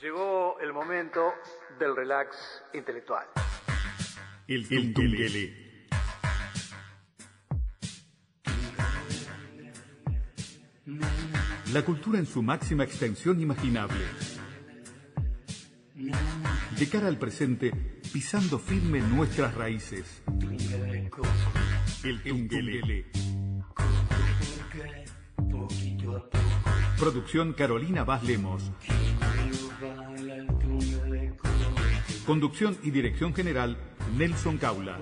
Llegó el momento del relax intelectual. El Tungelele. La cultura en su máxima extensión imaginable. De cara al presente, pisando firme nuestras raíces. El Tungelele. Producción Carolina Vaz Lemos. Conducción y dirección general, Nelson Caula.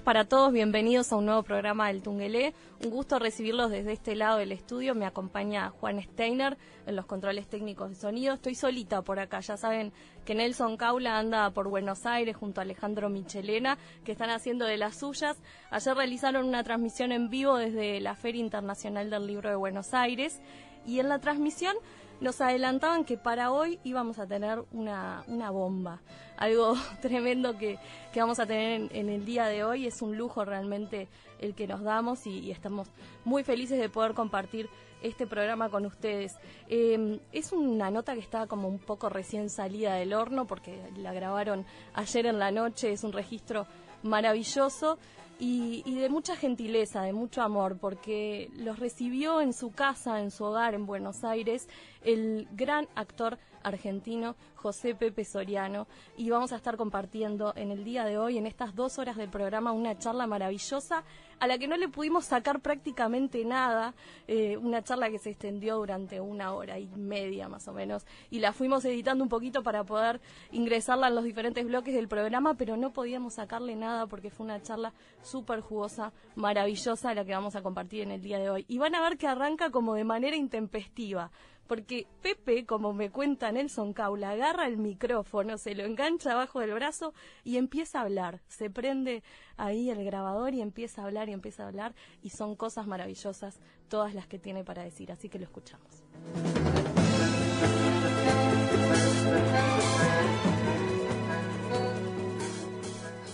Tardes para todos, bienvenidos a un nuevo programa del Tungelé. Un gusto recibirlos desde este lado del estudio. Me acompaña Juan Steiner en los controles técnicos de sonido. Estoy solita por acá, ya saben que Nelson Caula anda por Buenos Aires junto a Alejandro Michelena, que están haciendo de las suyas. Ayer realizaron una transmisión en vivo desde la Feria Internacional del Libro de Buenos Aires y en la transmisión nos adelantaban que para hoy íbamos a tener una, una bomba, algo tremendo que, que vamos a tener en, el día de hoy. Es un lujo realmente el que nos damos y, estamos muy felices de poder compartir este programa con ustedes. Em, es una nota que está como un poco recién salida del horno porque la grabaron ayer en la noche, es un registro maravilloso y, de mucha gentileza, de mucho amor, porque los recibió en su casa, en su hogar en Buenos Aires, el gran actor argentino José Pepe Soriano. Y vamos a estar compartiendo en el día de hoy, en estas dos horas del programa, una charla maravillosa a la que no le pudimos sacar prácticamente nada, eh, una charla que se extendió durante una hora y media más o menos. Y la fuimos editando un poquito para poder ingresarla en los diferentes bloques del programa, pero no podíamos sacarle nada porque fue una charla súper jugosa, maravillosa la que vamos a compartir en el día de hoy. Y van a ver que arranca como de manera intempestiva porque Pepe, como me cuenta Nelson Caula, agarra el micrófono, se lo engancha abajo del brazo y empieza a hablar. Se prende ahí el grabador y empieza a hablar y empieza a hablar y son cosas maravillosas todas las que tiene para decir, así que lo escuchamos.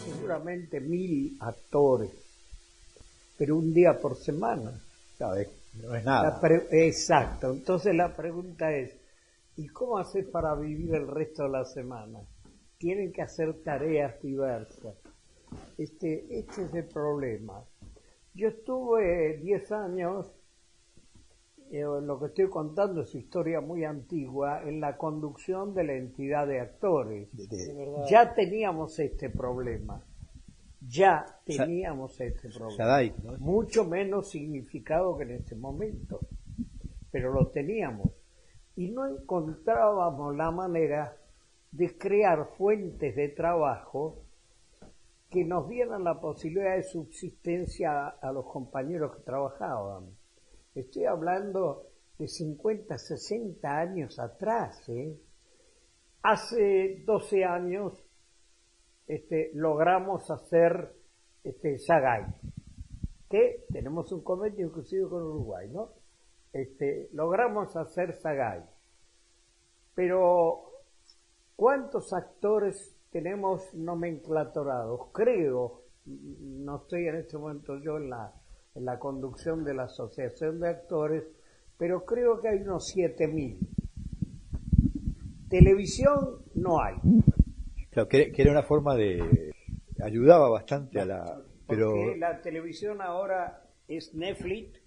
Seguramente mil actores, pero un día por semana, ¿sabes? No es nada. Exacto. Entonces la pregunta es, ¿y cómo haces para vivir el resto de la semana? Tienen que hacer tareas diversas. Este, este es el problema. Yo estuve 10 años, eh, lo que estoy contando es historia muy antigua, en la conducción de la entidad de actores. ya teníamos este problema ya teníamos este problema. Mucho menos significado que en este momento, pero lo teníamos. Y no encontrábamos la manera de crear fuentes de trabajo que nos dieran la posibilidad de subsistencia a, los compañeros que trabajaban. Estoy hablando de 50, 60 años atrás. ¿eh? Hace 12 años este, logramos hacer este, que tenemos un convenio inclusive con Uruguay, ¿no? Este, logramos hacer Sagay, pero ¿Cuántos actores tenemos nomenclatorados? Creo, no estoy en este momento yo en la, en la conducción de la Asociación de Actores, pero creo que hay unos 7.000. Televisión no hay. Claro, que, que era una forma de... ayudaba bastante a la... Pero Porque la televisión ahora es Netflix,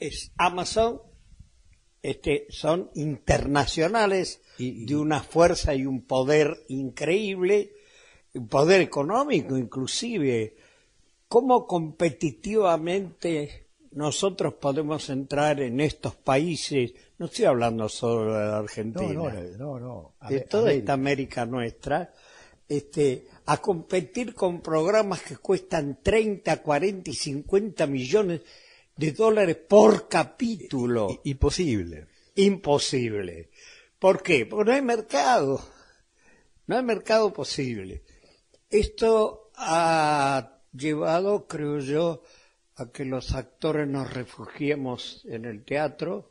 es Amazon, este, son internacionales Y- y- de una fuerza y un poder increíble, un poder económico inclusive. ¿Cómo competitivamente nosotros podemos entrar en estos países? No estoy hablando solo de la Argentina no, no, no, no. de toda América. esta América nuestra, este, a competir con programas que cuestan 30, 40 y 50 millones de dólares por capítulo. Imposible. Imposible. ¿Por qué? Porque no hay mercado. No hay mercado posible. Esto ha llevado, creo yo, a que los actores nos refugiemos en el teatro,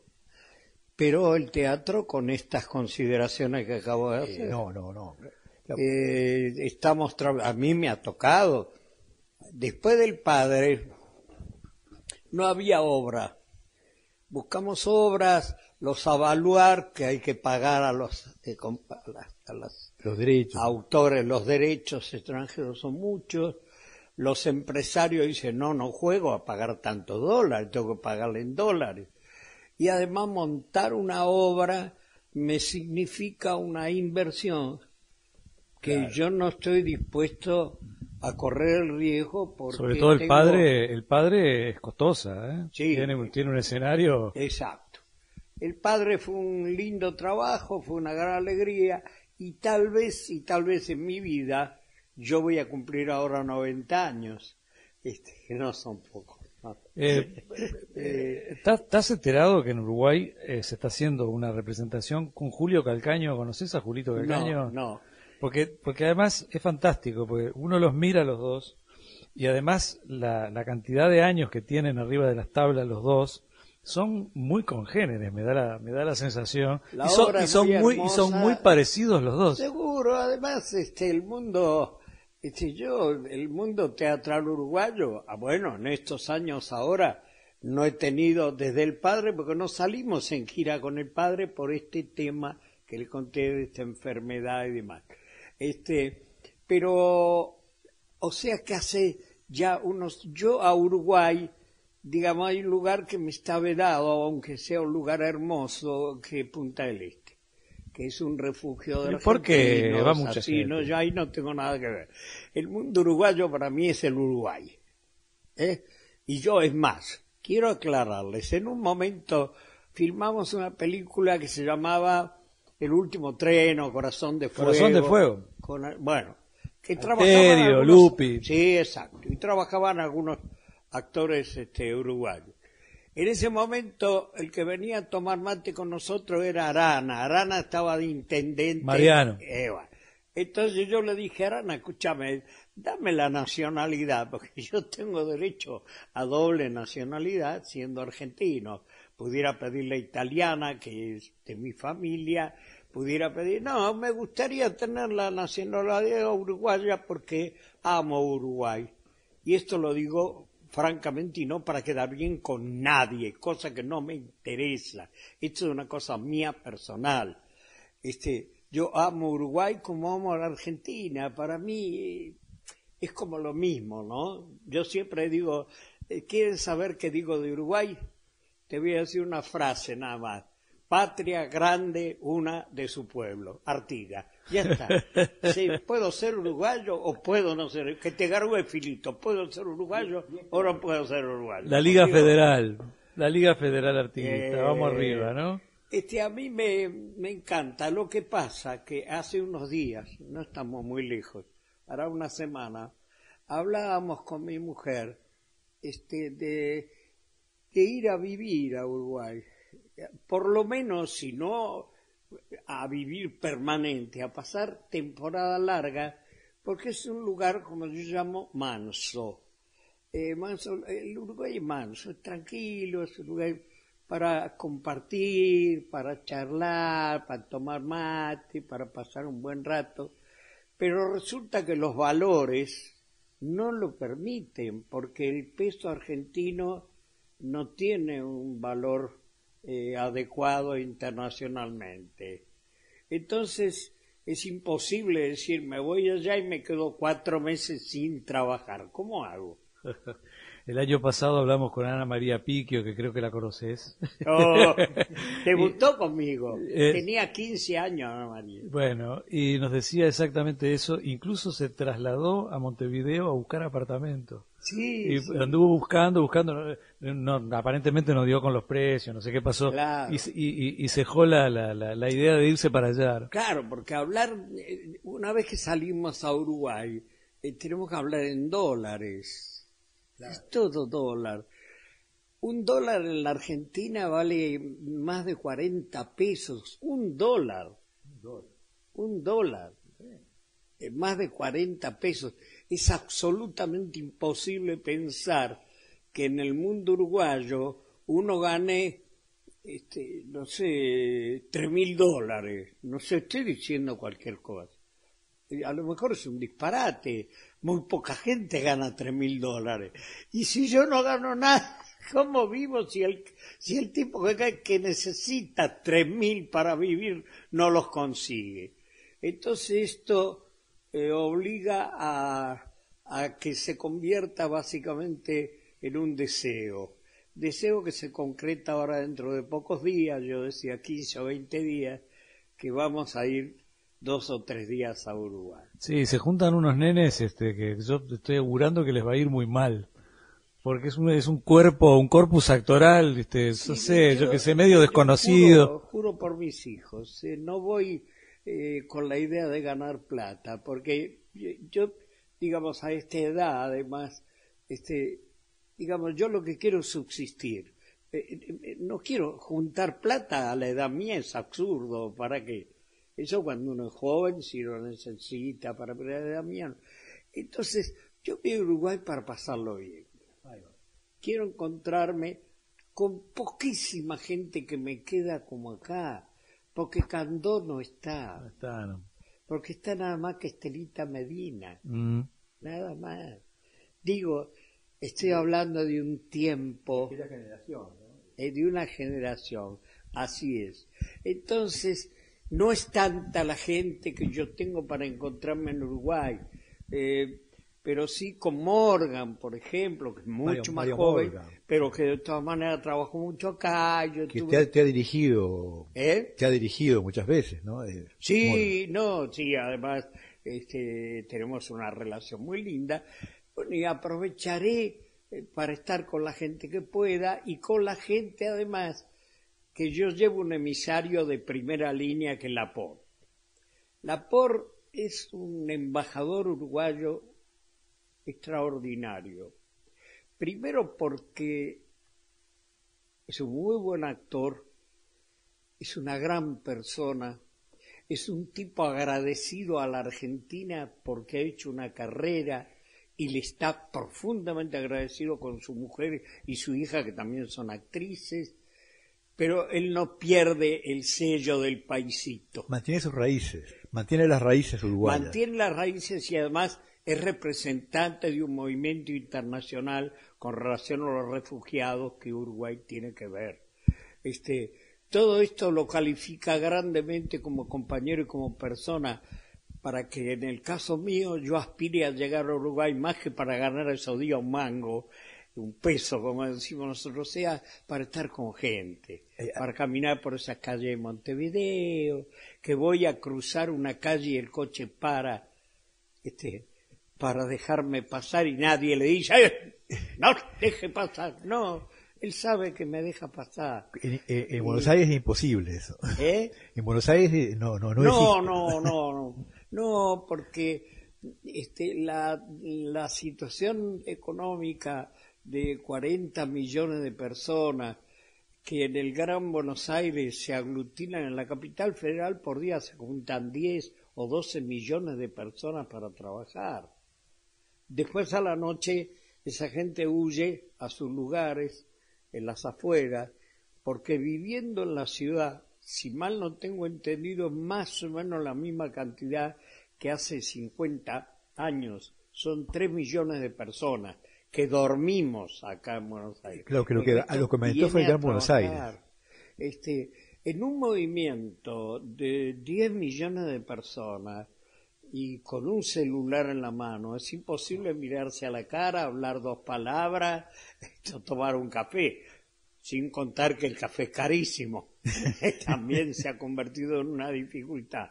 pero el teatro con estas consideraciones que acabo de Eh, hacer. no, no, no. Eh, estamos a mí me ha tocado después del padre no había obra buscamos obras los avaluar que hay que pagar a los eh, a las- a las Los derechos. autores los derechos extranjeros son muchos los empresarios dicen no no juego a pagar tantos dólares tengo que pagarle en dólares y además montar una obra me significa una inversión que yo no estoy dispuesto a correr el riesgo porque Sobre todo el tengo- padre, el padre es costosa, ¿eh? Sí. Tiene, un- tiene un escenario. Exacto. El padre fue un lindo trabajo, fue una gran alegría y tal vez, y tal vez en mi vida, yo voy a cumplir ahora 90 años, este, que no son pocos. ¿No? Eh, eh, ¿estás, enterado que en Uruguay eh, se está haciendo una representación con Julio Calcaño? ¿Conoces a Julito Calcaño? No, no. Porque, porque además es fantástico, porque uno los mira a los dos y además la, la cantidad de años que tienen arriba de las tablas los dos son muy congéneres, me da la, me da la sensación. La y son, y son muy muy, y son muy parecidos los dos. Seguro, además, este, el mundo, yo, el mundo teatral uruguayo, ah, bueno, en estos años ahora no he tenido desde el padre, porque no salimos en gira con el padre por este tema que le conté de esta enfermedad y demás. Este, pero, o sea que hace ya unos, yo a Uruguay, digamos, hay un lugar que me está vedado, aunque sea un lugar hermoso, que Punta del Este que es un refugio de ¿Y por qué va mucha así, gente? no, yo ahí no tengo nada que ver. El mundo uruguayo para mí es el Uruguay. ¿eh? Y yo, es más, quiero aclararles, en un momento filmamos una película que se llamaba El último tren o Corazón de Fuego. Corazón de Fuego. Con- bueno, que trabajaban algunos- Lupi. Sí, exacto. Y trabajaban algunos actores este, uruguayos. En ese momento, el que venía a tomar mate con nosotros era Arana. Arana estaba de intendente. Mariano. Bueno. Entonces yo le dije, Arana, escúchame, dame la nacionalidad, porque yo tengo derecho a doble nacionalidad siendo argentino. Pudiera pedir la italiana, que es de mi familia, pudiera pedir, no, me gustaría tener la nacionalidad uruguaya porque amo Uruguay. Y esto lo digo francamente y no para quedar bien con nadie, cosa que no me interesa. Esto es una cosa mía personal. Este, yo amo Uruguay como amo a la Argentina. Para mí eh, es como lo mismo, ¿no? Yo siempre digo, eh, ¿quieres saber qué digo de Uruguay? Te voy a decir una frase nada más. Patria grande, una de su pueblo. Artiga. Ya está. Sí, puedo ser uruguayo o puedo no ser. Que te garbe filito. ¿Puedo ser uruguayo o no puedo ser uruguayo? La Liga Digo, Federal, la Liga Federal Artiguista, Eh, vamos arriba, ¿no? Este, a mí me, me encanta. Lo que pasa que hace unos días, no estamos muy lejos, hará una semana, hablábamos con mi mujer este, de, de ir a vivir a Uruguay. Por lo menos, si no a vivir permanente, a pasar temporada larga, porque es un lugar, como yo llamo, manso. Eh, manso el Uruguay es manso, es tranquilo, es un lugar para compartir, para charlar, para tomar mate, para pasar un buen rato, pero resulta que los valores no lo permiten porque el peso argentino no tiene un valor eh, adecuado internacionalmente. Entonces es imposible decir me voy allá y me quedo cuatro meses sin trabajar. ¿Cómo hago? El año pasado hablamos con Ana María Piquio, que creo que la conoces. Oh, debutó conmigo. Tenía 15 años, Ana María. Bueno, y nos decía exactamente eso. Incluso se trasladó a Montevideo a buscar apartamento. Sí. Y anduvo buscando, buscando. No, aparentemente no dio con los precios, no sé qué pasó. Claro. Y, y, cejó la, la, la, idea de irse para allá. Claro, porque hablar, eh, una vez que salimos a Uruguay, eh, tenemos que hablar en dólares es todo dólar. Un dólar en la Argentina vale más de 40 pesos. Un dólar. Un dólar. Eh, más de 40 pesos. Es absolutamente imposible pensar que en el mundo uruguayo uno gane, este, no sé, tres mil dólares. No sé, estoy diciendo cualquier cosa. A lo mejor es un disparate, muy poca gente gana tres mil dólares. Y si yo no gano nada, ¿cómo vivo si el, si el tipo que, que necesita tres mil para vivir no los consigue? Entonces esto eh, obliga a, a que se convierta básicamente en un deseo. Deseo que se concreta ahora dentro de pocos días, yo decía 15 o 20 días, que vamos a ir dos o tres días a Uruguay. Sí, se juntan unos nenes este, que yo estoy augurando que les va a ir muy mal. Porque es un, es un cuerpo, un corpus actoral, este, sé, yo, que sé, medio desconocido. Juro, por mis hijos, eh, no voy eh, con la idea de ganar plata, porque yo, digamos, a esta edad, además, este, digamos, yo lo que quiero es subsistir. Eh, no quiero juntar plata a la edad mía, es absurdo, ¿para qué? Eso cuando uno es joven, si lo necesita para la mía. Entonces, yo voy a Uruguay para pasarlo bien. Quiero encontrarme con poquísima gente que me queda como acá, porque Candor no está. está no. Porque está nada más que Estelita Medina. Mm. Nada más. Digo, estoy hablando de un tiempo. De una generación. Eh, de una generación. Así es. Entonces, no es tanta la gente que yo tengo para encontrarme en Uruguay, eh, pero sí con Morgan, por ejemplo, que es mucho más joven, pero que de todas maneras trabajó mucho acá. Yo que te, ha, dirigido, ¿Eh? te ha dirigido muchas veces, ¿no? Eh, sí, no, sí, además este, tenemos una relación muy linda. Bueno, y aprovecharé para estar con la gente que pueda y con la gente además que yo llevo un emisario de primera línea que es Lapor. Lapor es un embajador uruguayo extraordinario. Primero porque es un muy buen actor, es una gran persona, es un tipo agradecido a la Argentina porque ha hecho una carrera y le está profundamente agradecido con su mujer y su hija que también son actrices pero él no pierde el sello del paisito. Mantiene sus raíces, mantiene las raíces uruguayas. Mantiene las raíces y además es representante de un movimiento internacional con relación a los refugiados que Uruguay tiene que ver. Este, todo esto lo califica grandemente como compañero y como persona para que en el caso mío yo aspire a llegar a Uruguay más que para ganar esos días un mango un peso, como decimos nosotros, sea para estar con gente, eh, para caminar por esa calle de Montevideo, que voy a cruzar una calle y el coche para, este, para dejarme pasar y nadie le dice, no deje pasar, no, él sabe que me deja pasar. En, Buenos Aires es imposible eso. ¿Eh? En Buenos Aires no, no, no, no, no, no, no, no, porque este, la, la situación económica de 40 millones de personas que en el Gran Buenos Aires se aglutinan en la capital federal, por día se juntan 10 o 12 millones de personas para trabajar. Después a la noche esa gente huye a sus lugares, en las afueras, porque viviendo en la ciudad, si mal no tengo entendido, más o menos la misma cantidad que hace 50 años, son 3 millones de personas que dormimos acá en Buenos Aires. Claro, que lo que, a lo que comentó fue Gran Buenos Aires. Este, en un movimiento de 10 millones de personas y con un celular en la mano, es imposible mirarse a la cara, hablar dos palabras, tomar un café, sin contar que el café es carísimo. También se ha convertido en una dificultad.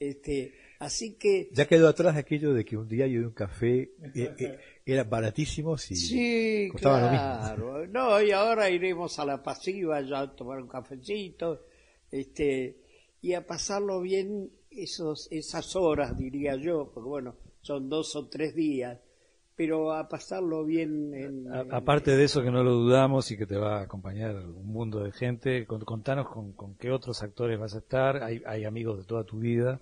Este, así que Ya quedó atrás aquello de que un día yo de un café eh, eh, eran baratísimos y Sí, costaba lo mismo. claro. No, y ahora iremos a la pasiva ya a tomar un cafecito, este, y a pasarlo bien esos, esas horas, diría yo, porque bueno, son dos o tres días, pero a pasarlo bien en... A- en- aparte de eso que no lo dudamos y que te va a acompañar un mundo de gente, con- contanos con, con qué otros actores vas a estar, hay, hay amigos de toda tu vida,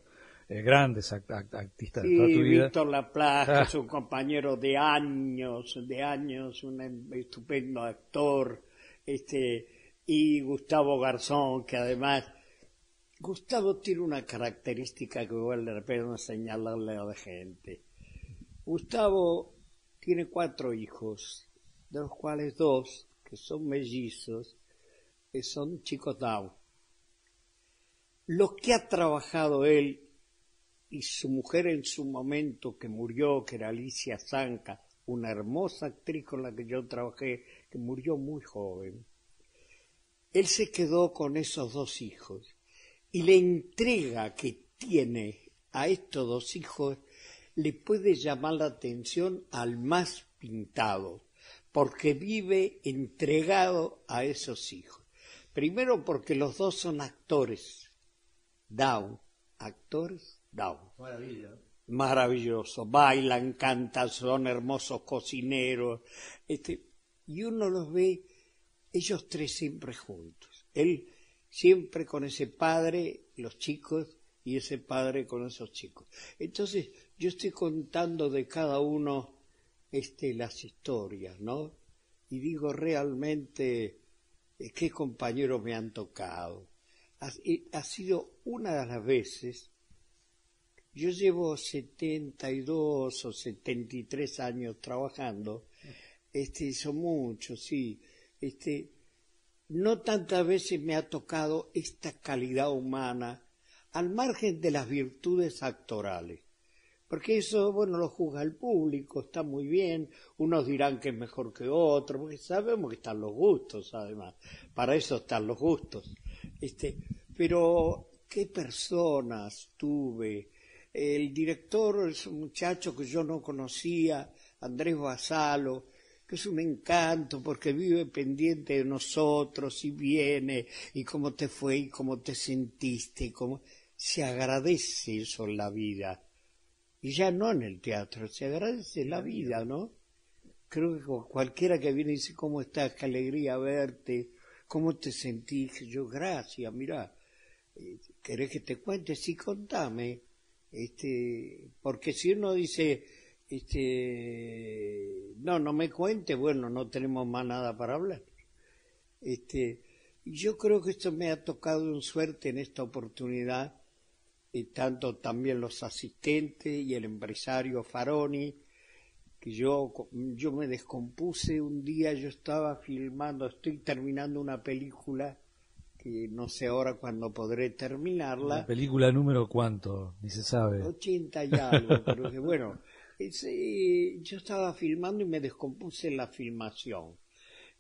eh, grandes act- act- artistas de toda tu vida. Víctor Laplace, Ah. que es un compañero de años, de años, un estupendo actor, este, y Gustavo Garzón, que además, Gustavo tiene una característica que vale la pena señalarle a la gente. Gustavo tiene cuatro hijos, de los cuales dos, que son mellizos, que son chicos Down. Lo que ha trabajado él y su mujer en su momento que murió, que era Alicia Zanca, una hermosa actriz con la que yo trabajé, que murió muy joven. Él se quedó con esos dos hijos y la entrega que tiene a estos dos hijos le puede llamar la atención al más pintado, porque vive entregado a esos hijos. Primero porque los dos son actores, Down, actores Down. Maravilloso, bailan, cantan, son hermosos cocineros, este, y uno los ve, ellos tres siempre juntos. Él siempre con ese padre, los chicos, y ese padre con esos chicos. Entonces, yo estoy contando de cada uno este, las historias, ¿no? Y digo realmente eh, qué compañeros me han tocado. Ha, eh, ha sido una de las veces, yo llevo 72 o 73 años trabajando, este, son muchos, sí, este, no tantas veces me ha tocado esta calidad humana al margen de las virtudes actorales. Porque eso, bueno, lo juzga el público, está muy bien, unos dirán que es mejor que otros, porque sabemos que están los gustos, además, para eso están los gustos. Este, pero, ¿qué personas tuve? El director es un muchacho que yo no conocía, Andrés Basalo, que es un encanto porque vive pendiente de nosotros y viene y cómo te fue y cómo te sentiste y cómo se agradece eso en la vida y ya no en el teatro se agradece la vida no creo que cualquiera que viene y dice cómo estás qué alegría verte. Cómo te sentís yo gracias mira eh, querés que te cuente sí contame. Este porque si uno dice este no no me cuente bueno no tenemos más nada para hablar este yo creo que esto me ha tocado en suerte en esta oportunidad y tanto también los asistentes y el empresario Faroni que yo yo me descompuse un día yo estaba filmando estoy terminando una película que no sé ahora cuándo podré terminarla ¿La película número cuánto? Ni se sabe. 80 y algo, pero que bueno, ese, yo estaba filmando y me descompuse en la filmación.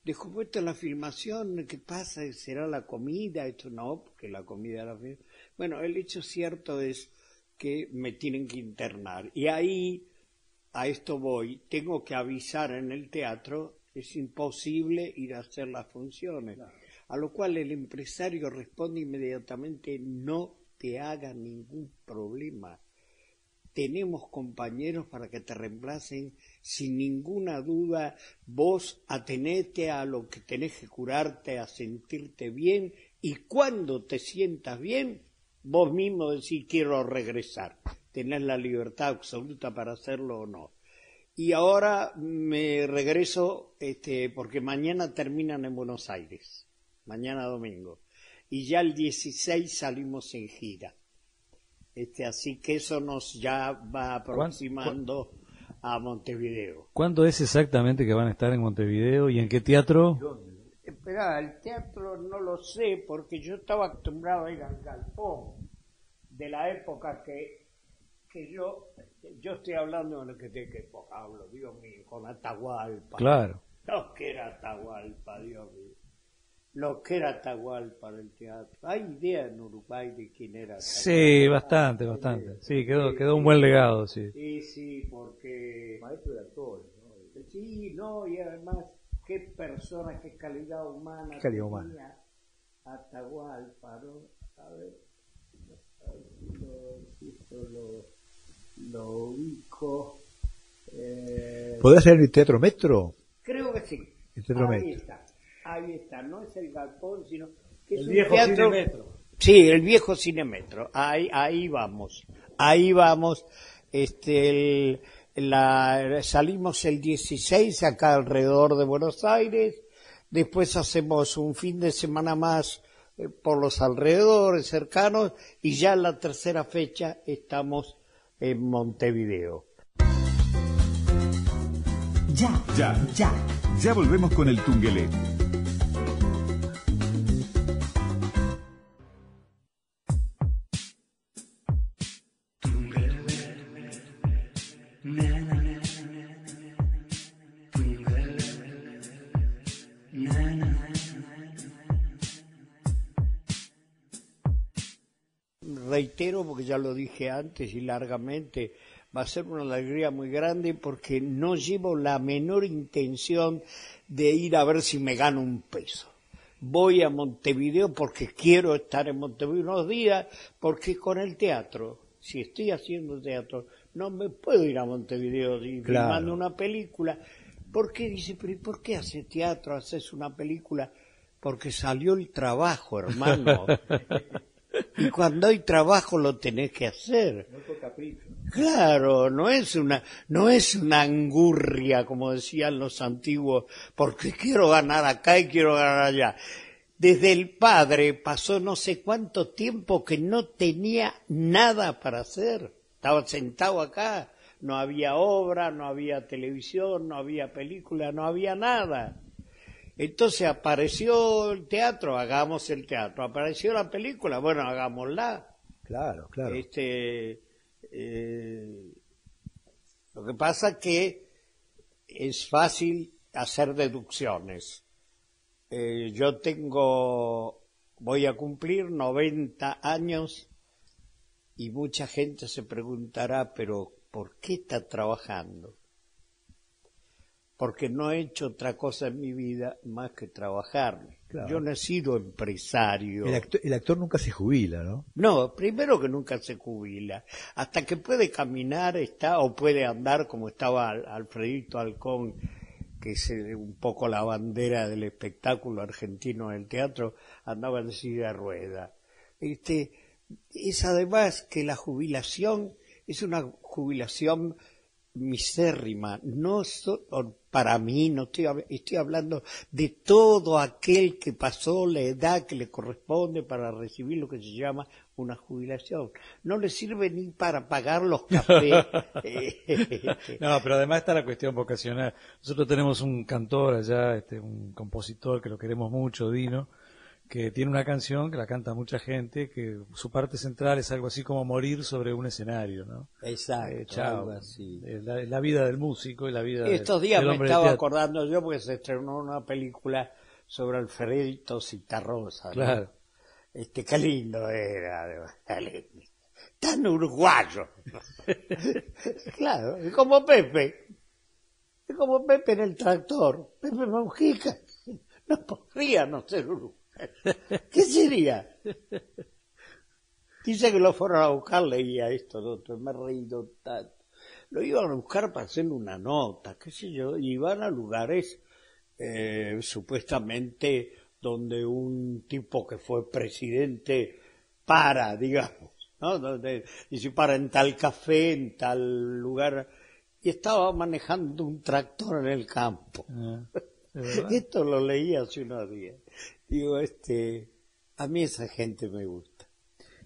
Descompuesto en la filmación, ¿qué pasa? ¿Será la comida? Esto no, porque la comida era... fi- Bueno, el hecho cierto es que me tienen que internar. Y ahí, a esto voy, tengo que avisar en el teatro, es imposible ir a hacer las funciones. A lo cual el empresario responde inmediatamente, no te hagas ningún problema tenemos compañeros para que te reemplacen sin ninguna duda. Vos atenete a lo que tenés que curarte, a sentirte bien y cuando te sientas bien, vos mismo decís quiero regresar. Tenés la libertad absoluta para hacerlo o no. Y ahora me regreso este, porque mañana terminan en Buenos Aires. mañana domingo. Y ya el 16 salimos en gira. Este, así que eso nos ya va aproximando a Montevideo. ¿Cuándo es exactamente que van a estar en Montevideo y en qué teatro? Espera, el teatro no lo sé porque yo estaba acostumbrado a ir al galpón de la época que, que yo, yo estoy hablando de que de qué época hablo, Dios mío, con Atahualpa. Claro. Lo que era Atahualpa, Dios mío. Lo que era Atahualpa el teatro. ¿Hay idea en Uruguay de quién era Atahualpa? Sí, bastante, bastante. Sí, quedó, quedó un buen legado, sí. Sí, sí, porque... Maestro de actores, ¿no? Sí, no, y además, qué persona, qué calidad humana Qué calidad tenía humana. Atahualpa, ¿no? A ver, lo, lo, lo ubico. Eh, ¿Podrá ser el Teatro Metro? creo que sí. El Teatro ahí Metro. está, ahí está. No es el galpón, sino que es El un viejo teatro- Cinemetro. Sí, el viejo cinemetro. Ahí, ahí vamos. Ahí vamos. Este, el- la, salimos el 16 acá alrededor de Buenos Aires. Después hacemos un fin de semana más por los alrededores cercanos y ya en la tercera fecha estamos en Montevideo. Ya, Ya. ya. Ya volvemos con el Tungelé. Reitero porque ya lo dije antes y largamente, va a ser una alegría muy grande porque no llevo la menor intención de ir a ver si me gano un peso. Voy a Montevideo porque quiero estar en Montevideo unos días, porque con el teatro, si estoy haciendo teatro, no me puedo ir a Montevideo y Claro. filmando una película. ¿Por qué? Dice, pero ¿y por qué haces teatro, haces una película? Porque salió el trabajo, hermano. Y cuando hay trabajo lo tenés que hacer. Claro, no es una, no es una angurria, como decían los antiguos, porque quiero ganar acá y quiero ganar allá. Desde el padre pasó no sé cuánto tiempo que no tenía nada para hacer. Estaba sentado acá, no había obra, no había televisión, no había película, no había nada. Entonces apareció el teatro, hagamos el teatro. Apareció la película, bueno, hagámosla. Claro, claro. Este, eh, lo que pasa que es fácil hacer deducciones. Eh, yo tengo, voy a cumplir 90 años y mucha gente se preguntará, pero ¿por qué está trabajando? Porque no he hecho otra cosa en mi vida más que trabajar. Claro. Yo no he sido empresario. El actor, el actor nunca se jubila, ¿no? No, primero que nunca se jubila. Hasta que puede caminar está o puede andar como estaba Al- Alfredito Halcón, que es un poco la bandera del espectáculo argentino del teatro, andaba en silla de rueda. Este, es además que la jubilación es una jubilación misérrima, no so- para mí, no estoy, estoy hablando de todo aquel que pasó la edad que le corresponde para recibir lo que se llama una jubilación. No le sirve ni para pagar los cafés. No, pero además está la cuestión vocacional. Nosotros tenemos un cantor allá, este, un compositor que lo queremos mucho, Dino, que tiene una canción que la canta mucha gente, que su parte central es algo así como morir sobre un escenario, ¿no? Exacto, Eh, chao. algo así. Es la, vida del músico y la vida del- Estos días del me estaba acordando yo porque se estrenó una película sobre Alfredito Citarrosa. ¿no? Claro. Este, qué lindo era. Tan uruguayo. claro, es como Pepe. Es como Pepe en el tractor. Pepe Mujica. No podría no ser uruguayo. ¿Qué sería? Dice que lo fueron a buscar, leía esto, otro, me he reído tanto. Lo iban a buscar para hacerle una nota, qué sé yo, y iban a lugares eh, supuestamente donde un tipo que fue presidente para, digamos, ¿no? Donde, y si para en tal café, en tal lugar, y estaba manejando un tractor en el campo. Ah. Esto lo leí hace unos días. Digo, este, a mí esa gente me gusta.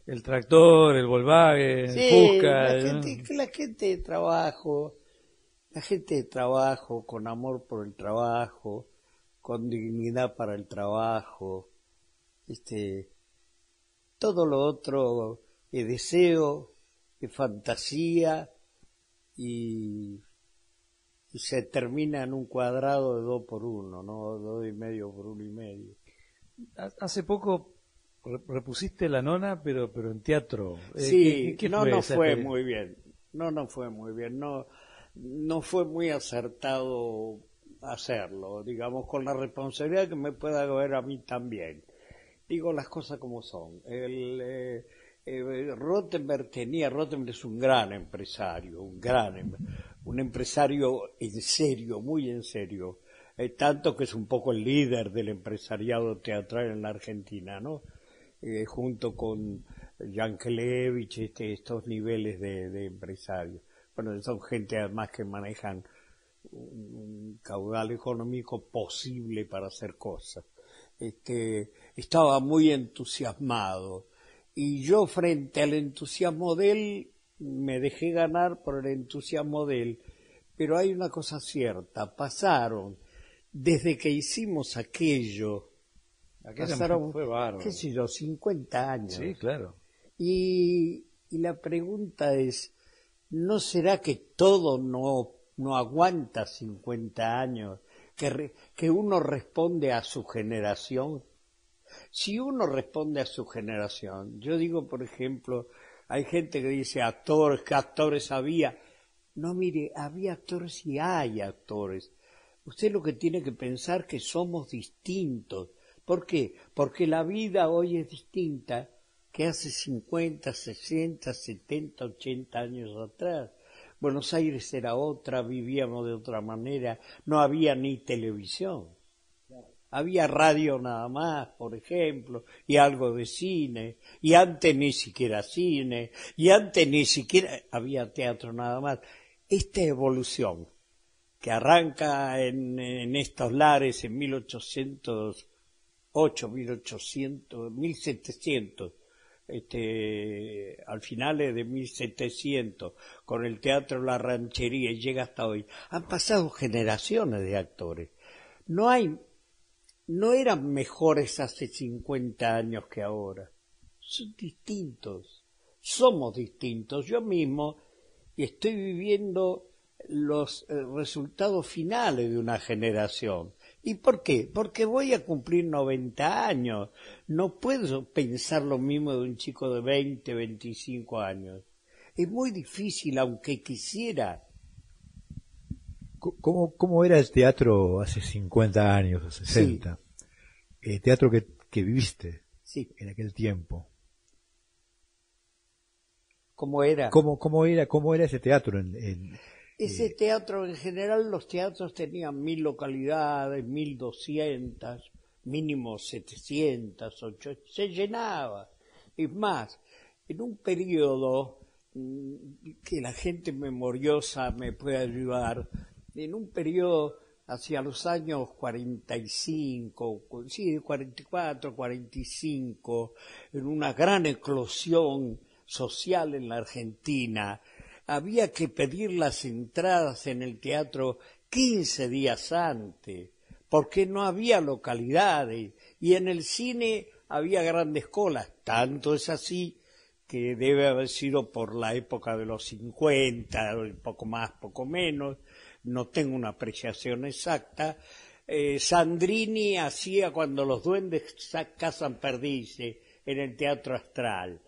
El tractor, el Volkswagen, el Sí, Fusca. la ¿no? gente, la gente de trabajo, la gente de trabajo, con amor por el trabajo, con dignidad para el trabajo, este, todo lo otro es deseo, es fantasía y, y se termina en un cuadrado de dos por uno, no dos y medio por uno y medio. Ha- Hace poco re- repusiste la nona, pero pero en teatro. Eh, Sí, ¿qué- no, no esa fue muy bien. No, no fue muy bien. No, no fue muy acertado hacerlo, digamos, con la responsabilidad que me pueda haber a mí también. Digo las cosas como son. El, eh, eh, Rottenberg tenía, Rottenberg es un gran empresario, un gran, em- un empresario en serio, muy en serio. Eh, tanto que es un poco el líder del empresariado teatral en la Argentina, ¿no? eh, junto con Yankelevich, este, estos niveles de, empresarios. Bueno, son gente además que manejan un, un caudal económico posible para hacer cosas. Este, estaba muy entusiasmado y yo frente al entusiasmo de él me dejé ganar por el entusiasmo de él. Pero hay una cosa cierta, pasaron desde que hicimos aquello, Aquella pasaron, fue bárbaro. qué sé yo, 50 años. Sí, claro. Y, y la pregunta es, ¿no será que todo no, no aguanta 50 años? Que, re- que uno responde a su generación. Si uno responde a su generación, yo digo, por ejemplo, hay gente que dice actores, que actores había. No, mire, había actores y hay actores. Usted lo que tiene que pensar que somos distintos. ¿Por qué? Porque la vida hoy es distinta que hace 50, 60, 70, 80 años atrás. Buenos Aires era otra, vivíamos de otra manera, no había ni televisión. Había radio nada más, por ejemplo, y algo de cine, y antes ni siquiera cine, y antes ni siquiera había teatro nada más. Esta evolución que arranca en, estos lares en 1808, 1800, 1700, este, al finales de 1700, con el teatro La Ranchería y llega hasta hoy. Han pasado generaciones de actores. No hay, no eran mejores hace 50 años que ahora. Son distintos. Somos distintos. Yo mismo estoy viviendo los eh, resultados finales de una generación. ¿Y por qué? Porque voy a cumplir 90 años. No puedo pensar lo mismo de un chico de 20, 25 años. Es muy difícil, aunque quisiera. ¿Cómo, ¿Cómo era el teatro hace 50 años, o 60? El teatro que, que viviste Sí, en aquel tiempo. como era. ¿Cómo, cómo, era, cómo era ese teatro? En, en- Ese teatro, en general, los teatros tenían mil localidades, mil doscientas, mínimo setecientas, ocho, se llenaba. Es más, en un periodo mm, que la gente memoriosa me puede ayudar, en un periodo hacia los años 45, cu- sí, 44, 45, en una gran eclosión social en la Argentina, había que pedir las entradas en el teatro 15 días antes, porque no había localidades, y en el cine había grandes colas, tanto es así que debe haber sido por la época de los 50, poco más, poco menos, no tengo una apreciación exacta, eh, Sandrini hacía cuando los duendes cazan perdices en el Teatro Astral.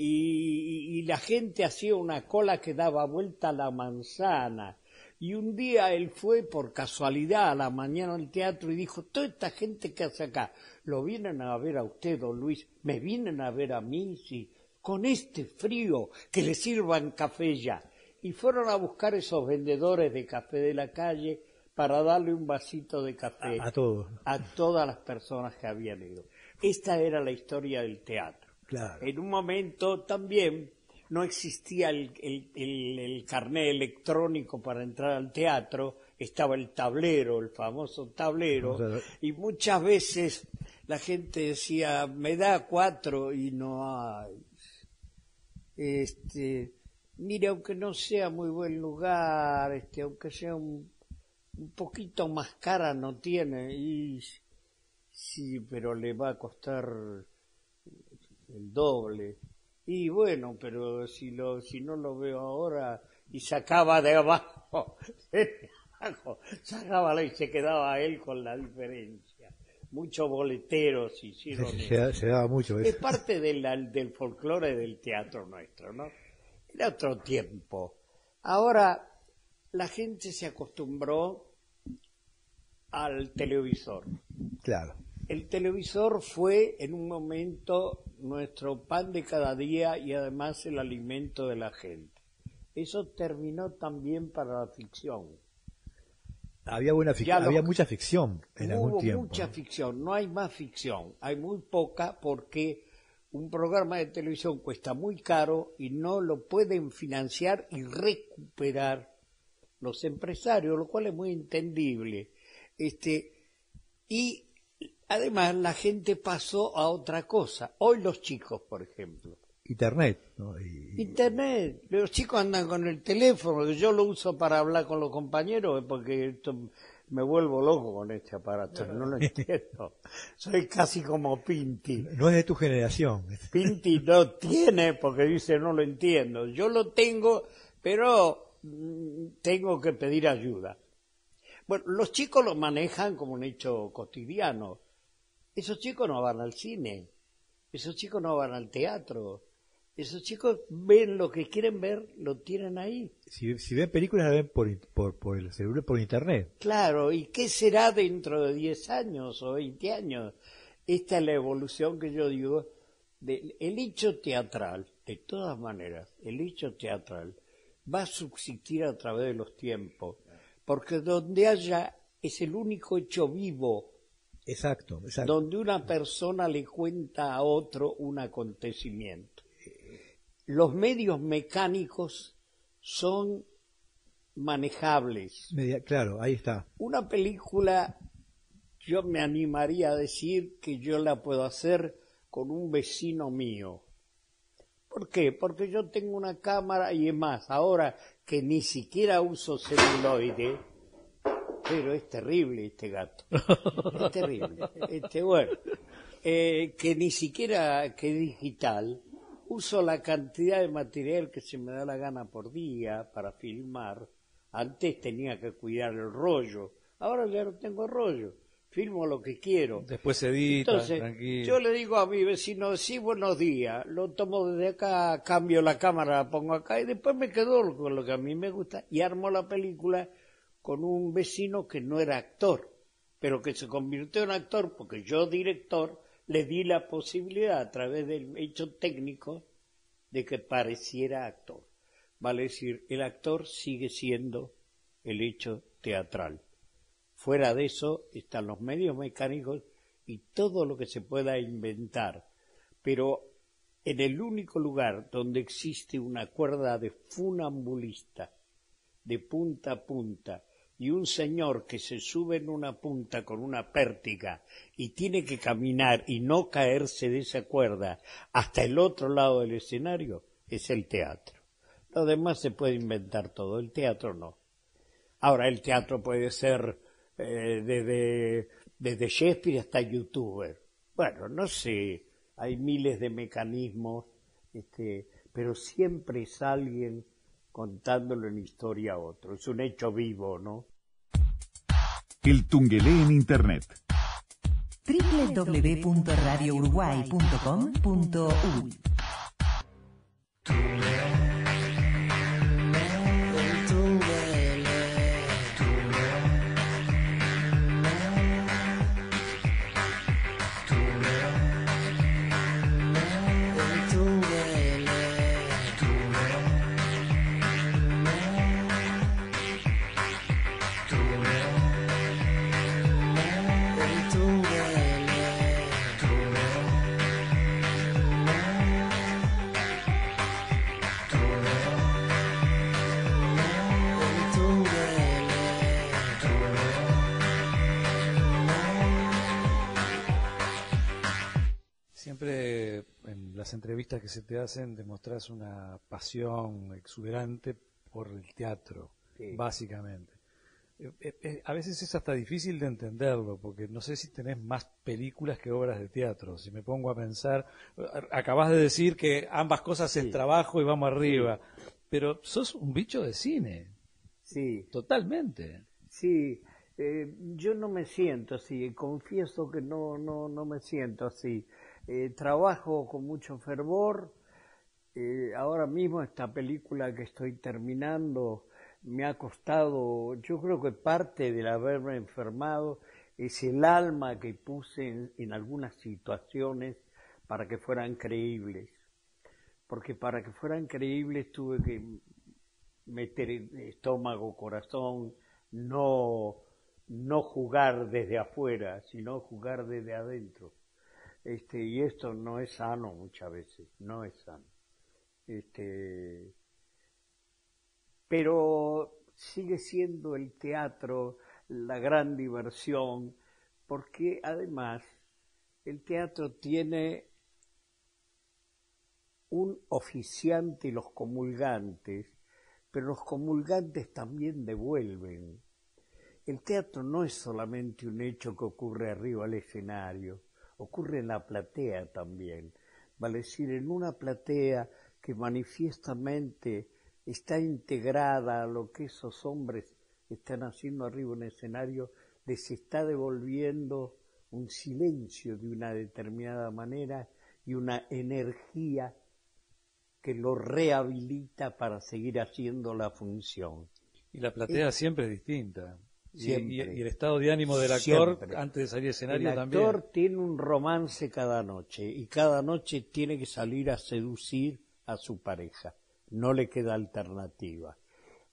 Y, y la gente hacía una cola que daba vuelta a la manzana. Y un día él fue por casualidad a la mañana al teatro y dijo, toda esta gente que hace acá, lo vienen a ver a usted, don Luis, me vienen a ver a mí, sí, con este frío, que le sirvan café ya. Y fueron a buscar esos vendedores de café de la calle para darle un vasito de café a, a todos. a todas las personas que habían ido. Esta era la historia del teatro. Claro. En un momento también no existía el, el, el, el carné electrónico para entrar al teatro, estaba el tablero, el famoso tablero, y muchas veces la gente decía, me da cuatro y no hay. Este, mire, aunque no sea muy buen lugar, este, aunque sea un, un poquito más cara, no tiene. Y sí, pero le va a costar el doble. Y bueno, pero si lo, si no lo veo ahora y sacaba de abajo, de abajo, sacaba y se quedaba él con la diferencia. Muchos boleteros hicieron Se, eso. se- se daba mucho Es eso. parte de la- del folclore del teatro nuestro, ¿no? Era otro tiempo. Ahora la gente se acostumbró al televisor. Claro. El televisor fue en un momento nuestro pan de cada día y además el alimento de la gente. Eso terminó también para la ficción. Había buena fic- había mucha ficción en algún Hubo tiempo. mucha ficción, no hay más ficción, hay muy poca porque un programa de televisión cuesta muy caro y no lo pueden financiar y recuperar los empresarios, lo cual es muy entendible. Este, y además la gente pasó a otra cosa. Hoy los chicos, por ejemplo, Internet. ¿no? Y- y- Internet. Los chicos andan con el teléfono, yo lo uso para hablar con los compañeros, porque esto me vuelvo loco con este aparato, no lo entiendo. Soy casi como Pinti. no es de tu generación. Pinti no tiene porque dice no lo entiendo. Yo lo tengo, pero mm, tengo que pedir ayuda. Bueno, los chicos lo manejan como un hecho cotidiano. Esos chicos no van al cine, esos chicos no van al teatro, esos chicos ven lo que quieren ver, lo tienen ahí. Si, si ven películas, la ven por, por el celular, por internet. Claro, ¿y qué será dentro de 10 años o 20 años? Esta es la evolución que yo digo. del el hecho teatral, de todas maneras, el hecho teatral va a subsistir a través de los tiempos, porque donde haya es el único hecho vivo, Exacto, exacto. donde una persona le cuenta a otro un acontecimiento. Los medios mecánicos son manejables. Media- claro, ahí está. Una película, yo me animaría a decir que yo la puedo hacer con un vecino mío. ¿Por qué? Porque yo tengo una cámara y es más, ahora que ni siquiera uso celuloide, pero es terrible este gato. Es terrible. Este, bueno, eh, que ni siquiera que digital, uso la cantidad de material que se me da la gana por día para filmar. Antes tenía que cuidar el rollo, ahora ya no tengo rollo, filmo lo que quiero. Después se edita, Entonces, tranquilo. yo le digo a mi vecino, sí, buenos días, lo tomo desde acá, cambio la cámara, la pongo acá y después me quedo con lo que a mí me gusta y armo la película con un vecino que no era actor, pero que se convirtió en actor porque yo, director, le di la posibilidad a través del hecho técnico de que pareciera actor. Vale decir, el actor sigue siendo el hecho teatral. Fuera de eso están los medios mecánicos y todo lo que se pueda inventar. Pero en el único lugar donde existe una cuerda de funambulista, de punta a punta, y un señor que se sube en una punta con una pértiga y tiene que caminar y no caerse de esa cuerda hasta el otro lado del escenario, es el teatro. Lo demás se puede inventar todo, el teatro no. Ahora, el teatro puede ser eh, desde, desde Shakespeare hasta youtuber. Bueno, no sé, hay miles de mecanismos, este, pero siempre es alguien contándole una historia a otro. Es un hecho vivo, ¿no? El Tungelé en Internet. www.radiouruguay.com.uy las entrevistas que se te hacen demostrás una pasión exuberante por el teatro, Sí. básicamente. Eh, eh, eh, a veces es hasta difícil de entenderlo, porque no sé si tenés más películas que obras de teatro. Si me pongo a pensar, acabas de decir que ambas cosas es Sí. trabajo y vamos arriba, pero sos un bicho de cine, Sí, totalmente. sí. eh, yo no me siento así, confieso que no, no, no me siento así. Eh, trabajo con mucho fervor. eh, ahora mismo esta película que estoy terminando me ha costado, yo creo que parte del haberme enfermado es el alma que puse en, en algunas situaciones para que fueran creíbles. Porque para que fueran creíbles tuve que meter estómago, corazón, no, no jugar desde afuera, sino jugar desde adentro. Este, y esto no es sano muchas veces, no es sano. Este, pero sigue siendo el teatro la gran diversión, porque además el teatro tiene un oficiante y los comulgantes, pero los comulgantes también devuelven. El teatro no es solamente un hecho que ocurre arriba al escenario, ocurre en la platea también. Vale decir, en una platea que manifiestamente está integrada a lo que esos hombres están haciendo arriba en el escenario, les está devolviendo un silencio de una determinada manera y una energía que lo rehabilita para seguir haciendo la función. Y la platea siempre es distinta. Y- el estado de ánimo del actor Siempre. antes de salir al escenario El también. actor tiene un romance cada noche y cada noche tiene que salir a seducir a su pareja. No le queda alternativa.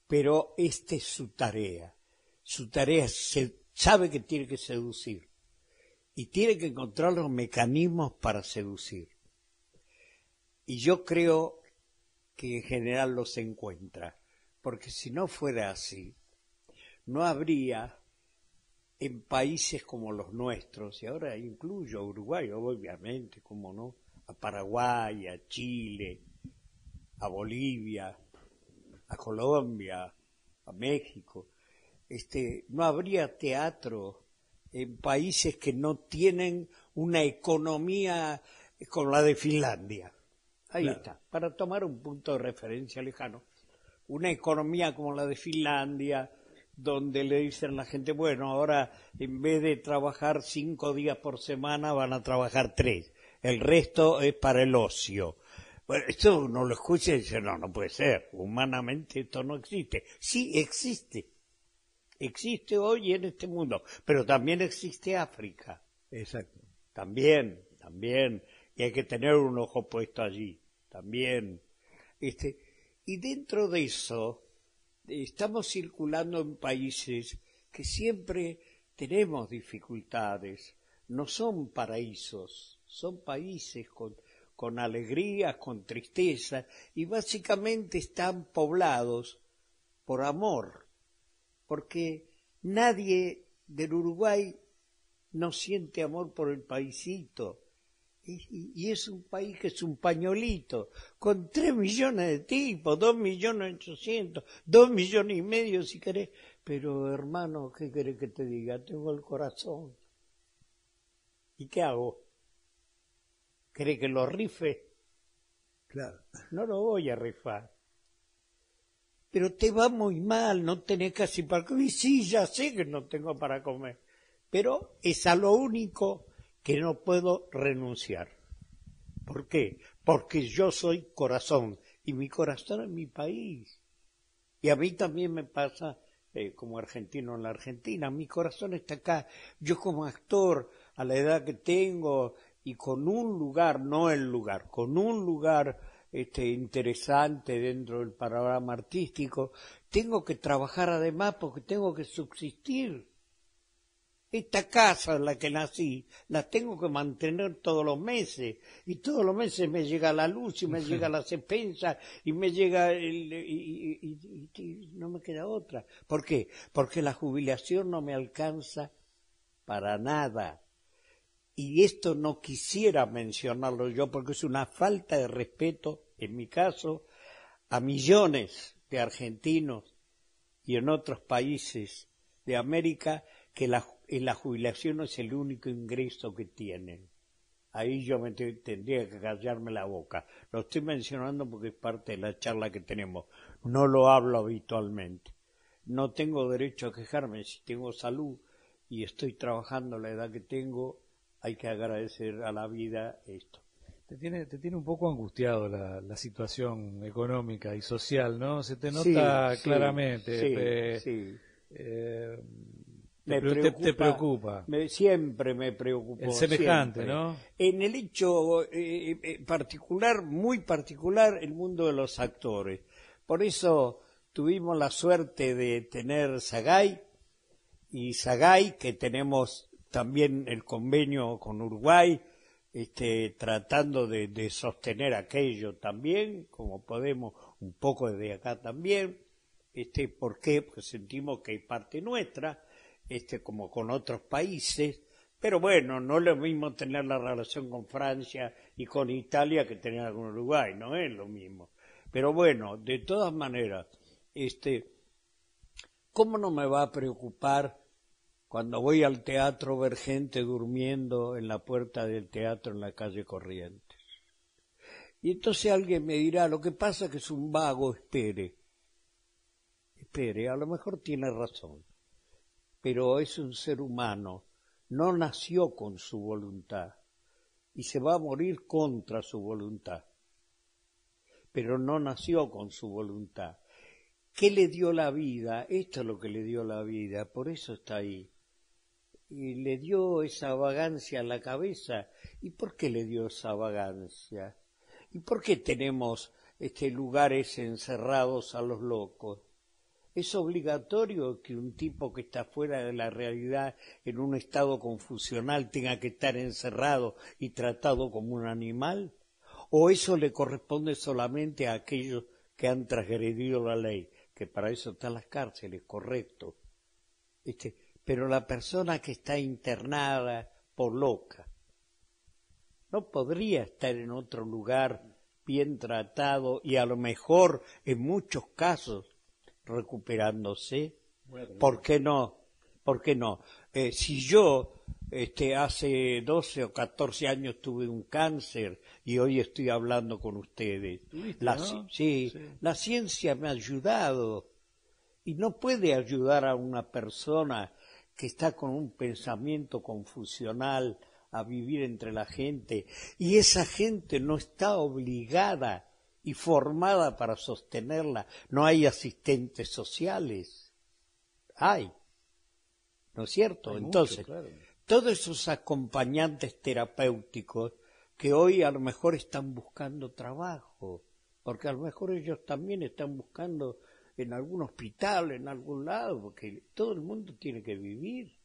Pero esta es su tarea. Su tarea se- sabe que tiene que seducir y tiene que encontrar los mecanismos para seducir. Y yo creo que en general los encuentra, porque si no fuera así, no habría en países como los nuestros, y ahora incluyo a Uruguay, obviamente, como no, a Paraguay, a Chile, a Bolivia, a Colombia, a México, este, no habría teatro en países que no tienen una economía como la de Finlandia. Ahí Claro. está, para tomar un punto de referencia lejano. Una economía como la de Finlandia, donde le dicen a la gente, bueno, ahora en vez de trabajar cinco días por semana van a trabajar tres. El resto es para el ocio. Bueno, esto uno lo escucha y dice, no, no puede ser. Humanamente esto no existe. Sí, existe. Existe hoy en este mundo, pero también existe África. Exacto. También, también. Y hay que tener un ojo puesto allí. También. Este, y dentro de eso, estamos circulando en países que siempre tenemos dificultades. No son paraísos, son países con, con alegrías, con tristeza, y básicamente están poblados por amor, porque nadie del Uruguay no siente amor por el paisito. Y, es un país que es un pañolito, con tres millones de tipos, dos millones ochocientos, dos millones y medio si querés. Pero hermano, ¿qué querés que te diga? Tengo el corazón. ¿Y qué hago? ¿Querés que lo rife? Claro. No lo voy a rifar. Pero te va muy mal, no tenés casi para comer. Sí, ya sé que no tengo para comer. Pero es a lo único que no puedo renunciar. ¿Por qué? Porque yo soy corazón y mi corazón es mi país. Y a mí también me pasa eh, como argentino en la Argentina. Mi corazón está acá. Yo como actor, a la edad que tengo y con un lugar, no el lugar, con un lugar este, interesante dentro del panorama artístico, tengo que trabajar además porque tengo que subsistir. Esta casa en la que nací la tengo que mantener todos los meses y todos los meses me llega la luz y me llega la despensa y me llega el, y, y- y- y- y no me queda otra. ¿Por qué? Porque la jubilación no me alcanza para nada. y esto no quisiera mencionarlo yo porque es una falta de respeto, en mi caso, a millones de argentinos y en otros países de América que la, la jubilación no es el único ingreso que tienen. Ahí yo me tendría que callarme la boca. Lo estoy mencionando porque es parte de la charla que tenemos. No lo hablo habitualmente. No tengo derecho a quejarme si tengo salud y estoy trabajando la edad que tengo hay que agradecer a la vida esto. Te tiene, te tiene un poco angustiado la, situación económica y social, ¿no? Se te nota claramente. Sí, eh, te, preocupa, siempre me preocupa. El semejante, ¿no? En el hecho eh, eh, particular, muy particular, el mundo de los actores. Por eso tuvimos la suerte de tener Sagay y Sagay, que tenemos también el convenio con Uruguay, este, tratando de, sostener aquello también, como podemos, un poco desde acá también. Este, ¿Por qué? Porque sentimos que hay parte nuestra, este, como con otros países, pero bueno, no es lo mismo tener la relación con Francia y con Italia que tener con Uruguay, no es lo mismo. Pero bueno, de todas maneras, este, ¿cómo no me va a preocupar cuando voy al teatro ver gente durmiendo en la puerta del teatro en la calle Corrientes. Y entonces alguien me dirá, lo que pasa es que es un vago, espere. Espere, a lo mejor tiene razón, pero es un ser humano, no nació con su voluntad y se va a morir contra su voluntad, pero no nació con su voluntad. ¿Qué le dio la vida? Esto es lo que le dio la vida, por eso está ahí y le dio esa vagancia a la cabeza. ¿Y por qué le dio esa vagancia? ¿Y por qué tenemos este, lugares encerrados a los locos? ¿Es obligatorio que un tipo que está fuera de la realidad en un estado confusional tenga que estar encerrado y tratado como un animal? ¿O eso le corresponde solamente a aquellos que han transgredido la ley? Que para eso están las cárceles, correcto. Este, pero la persona que está internada por loca no podría estar en otro lugar bien tratado y a lo mejor en muchos casos recuperándose. ¿Por qué no? ¿Por qué no? Eh, si yo este, hace 12 o 14 años tuve un cáncer y hoy estoy hablando con ustedes, la, sí, la ciencia me ha ayudado y no puede ayudar a una persona que está con un pensamiento confusional a vivir entre la gente y esa gente no está obligada y formada para sostenerla. No hay asistentes sociales. Hay. ¿No es cierto? Entonces, todos esos acompañantes terapéuticos que hoy a lo mejor están buscando trabajo, porque a lo mejor ellos también están buscando en algún hospital, en algún lado, porque todo el mundo tiene que vivir.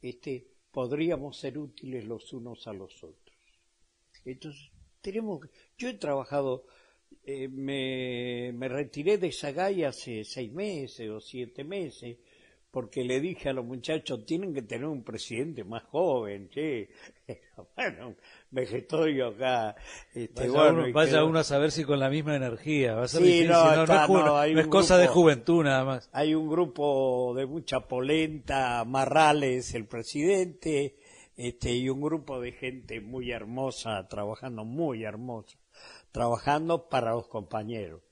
Este, podríamos ser útiles los unos a los otros. Entonces, tenemos yo he trabajado, eh, me, me retiré de Sagay hace seis meses o siete meses, porque le dije a los muchachos, tienen que tener un presidente más joven, che. bueno, vegetatorio acá. Este, vaya, uno, a saber si con la misma energía. Va a ser sí, no, no, es, cosa de juventud nada más. Hay un grupo de mucha polenta, Marrales, el presidente, este, y un grupo de gente muy hermosa, trabajando muy hermosa, trabajando para los compañeros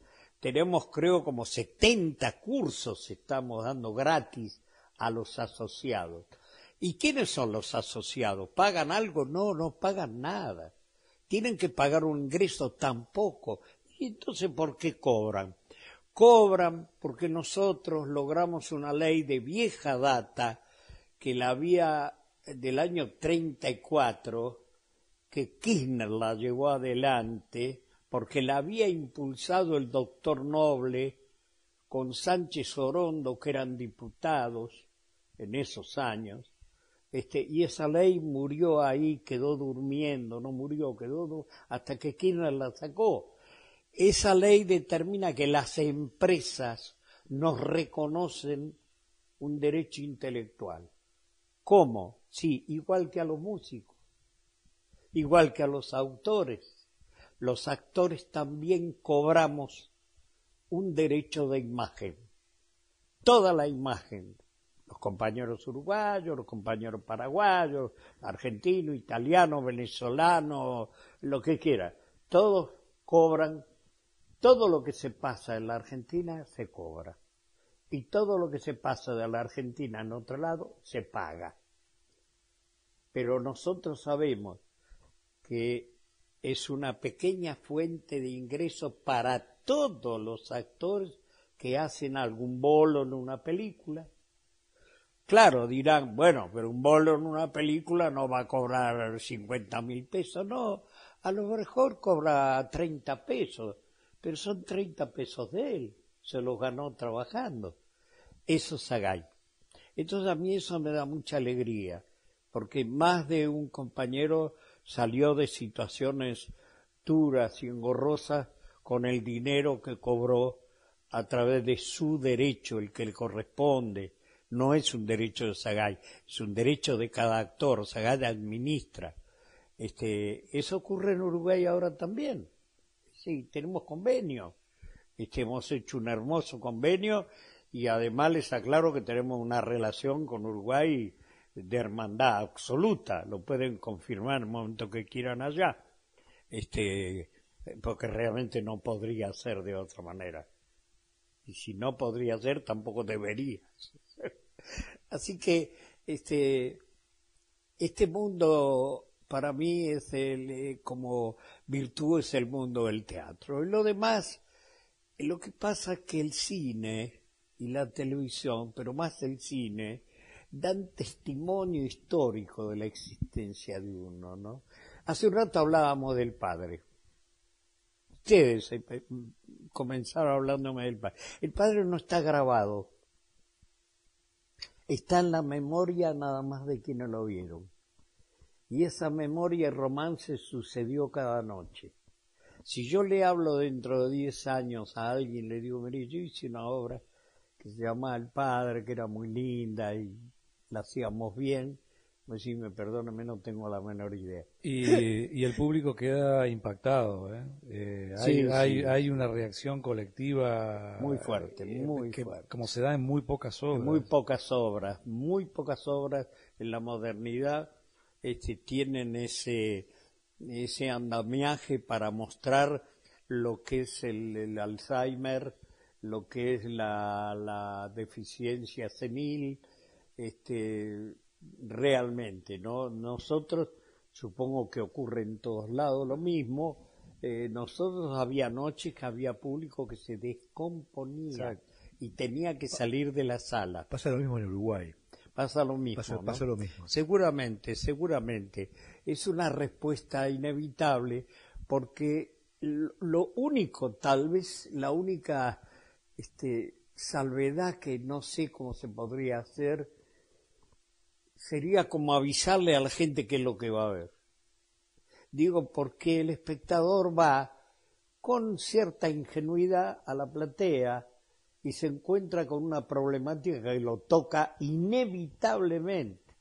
tenemos creo como 70 cursos estamos dando gratis a los asociados. ¿Y quiénes son los asociados? ¿Pagan algo? No, no pagan nada. Tienen que pagar un ingreso tampoco. ¿Y entonces por qué cobran? Cobran porque nosotros logramos una ley de vieja data que la había del año 34, que Kirchner la llevó adelante, porque la había impulsado el doctor Noble con Sánchez Orondo, que eran diputados en esos años, este, y esa ley murió ahí, quedó durmiendo, no murió, quedó hasta que Kirchner la sacó. Esa ley determina que las empresas nos reconocen un derecho intelectual. ¿Cómo? Sí, igual que a los músicos, igual que a los autores. Los actores también cobramos un derecho de imagen, toda la imagen. Los compañeros uruguayos, los compañeros paraguayos, argentinos, italianos, venezolanos, lo que quiera, todos cobran, todo lo que se pasa en la Argentina se cobra y todo lo que se pasa de la Argentina en otro lado se paga. Pero nosotros sabemos que es una pequeña fuente de ingreso para todos los actores que hacen algún bolo en una película. Claro, dirán, bueno, pero un bolo en una película no va a cobrar 50 mil pesos, no, a lo mejor cobra 30 pesos, pero son 30 pesos de él se los ganó trabajando. Eso es Sagay. Entonces a mí eso me da mucha alegría, porque más de un compañero salió de situaciones duras y engorrosas con el dinero que cobró a través de su derecho, el que le corresponde. No es un derecho de Sagay, es un derecho de cada actor. Sagay administra. Este, eso ocurre en Uruguay ahora también. Sí, tenemos convenio este, hemos hecho un hermoso convenio y además les aclaro que tenemos una relación con Uruguay de hermandad absoluta, lo pueden confirmar en el momento que quieran allá, este, porque realmente no podría ser de otra manera. Y si no podría ser, tampoco debería. Así que este, este mundo para mí es el, eh, como virtud es el mundo del teatro. Y lo demás lo que pasa es que el cine y la televisión, pero más el cine, dan testimonio histórico de la existencia de uno, ¿no? Hace un rato hablábamos del padre. Ustedes eh, comenzaron hablándome del padre. El padre no está grabado. Está en la memoria nada más de quienes lo vieron. Y esa memoria y romance sucedió cada noche. Si yo le hablo dentro de 10 años a alguien, le digo, mire, yo hice una obra que se llamaba El Padre, que era muy linda y la hacíamos bien, pues sí, me perdóneme, no tengo la menor idea. Y, el público queda impactado, ¿eh? eh hay, hay, una reacción colectiva muy fuerte, eh, muy fuerte. Como se da en muy pocas obras. muy pocas obras, muy pocas obras en la modernidad este, tienen ese ese andamiaje para mostrar lo que es el, Alzheimer, lo que es la, deficiencia senil, este, realmente, ¿no? Nosotros, supongo que ocurre en todos lados lo mismo, eh, nosotros había noches que había público que se descomponía y tenía que salir de la sala. Pasa lo mismo en Uruguay. Pasa lo mismo. Pasa, lo mismo. Seguramente, seguramente. Es una respuesta inevitable porque lo único, tal vez la única este, salvedad que no sé cómo se podría hacer sería como avisarle a la gente qué es lo que va a ver. Digo, porque el espectador va con cierta ingenuidad a la platea y se encuentra con una problemática que lo toca inevitablemente.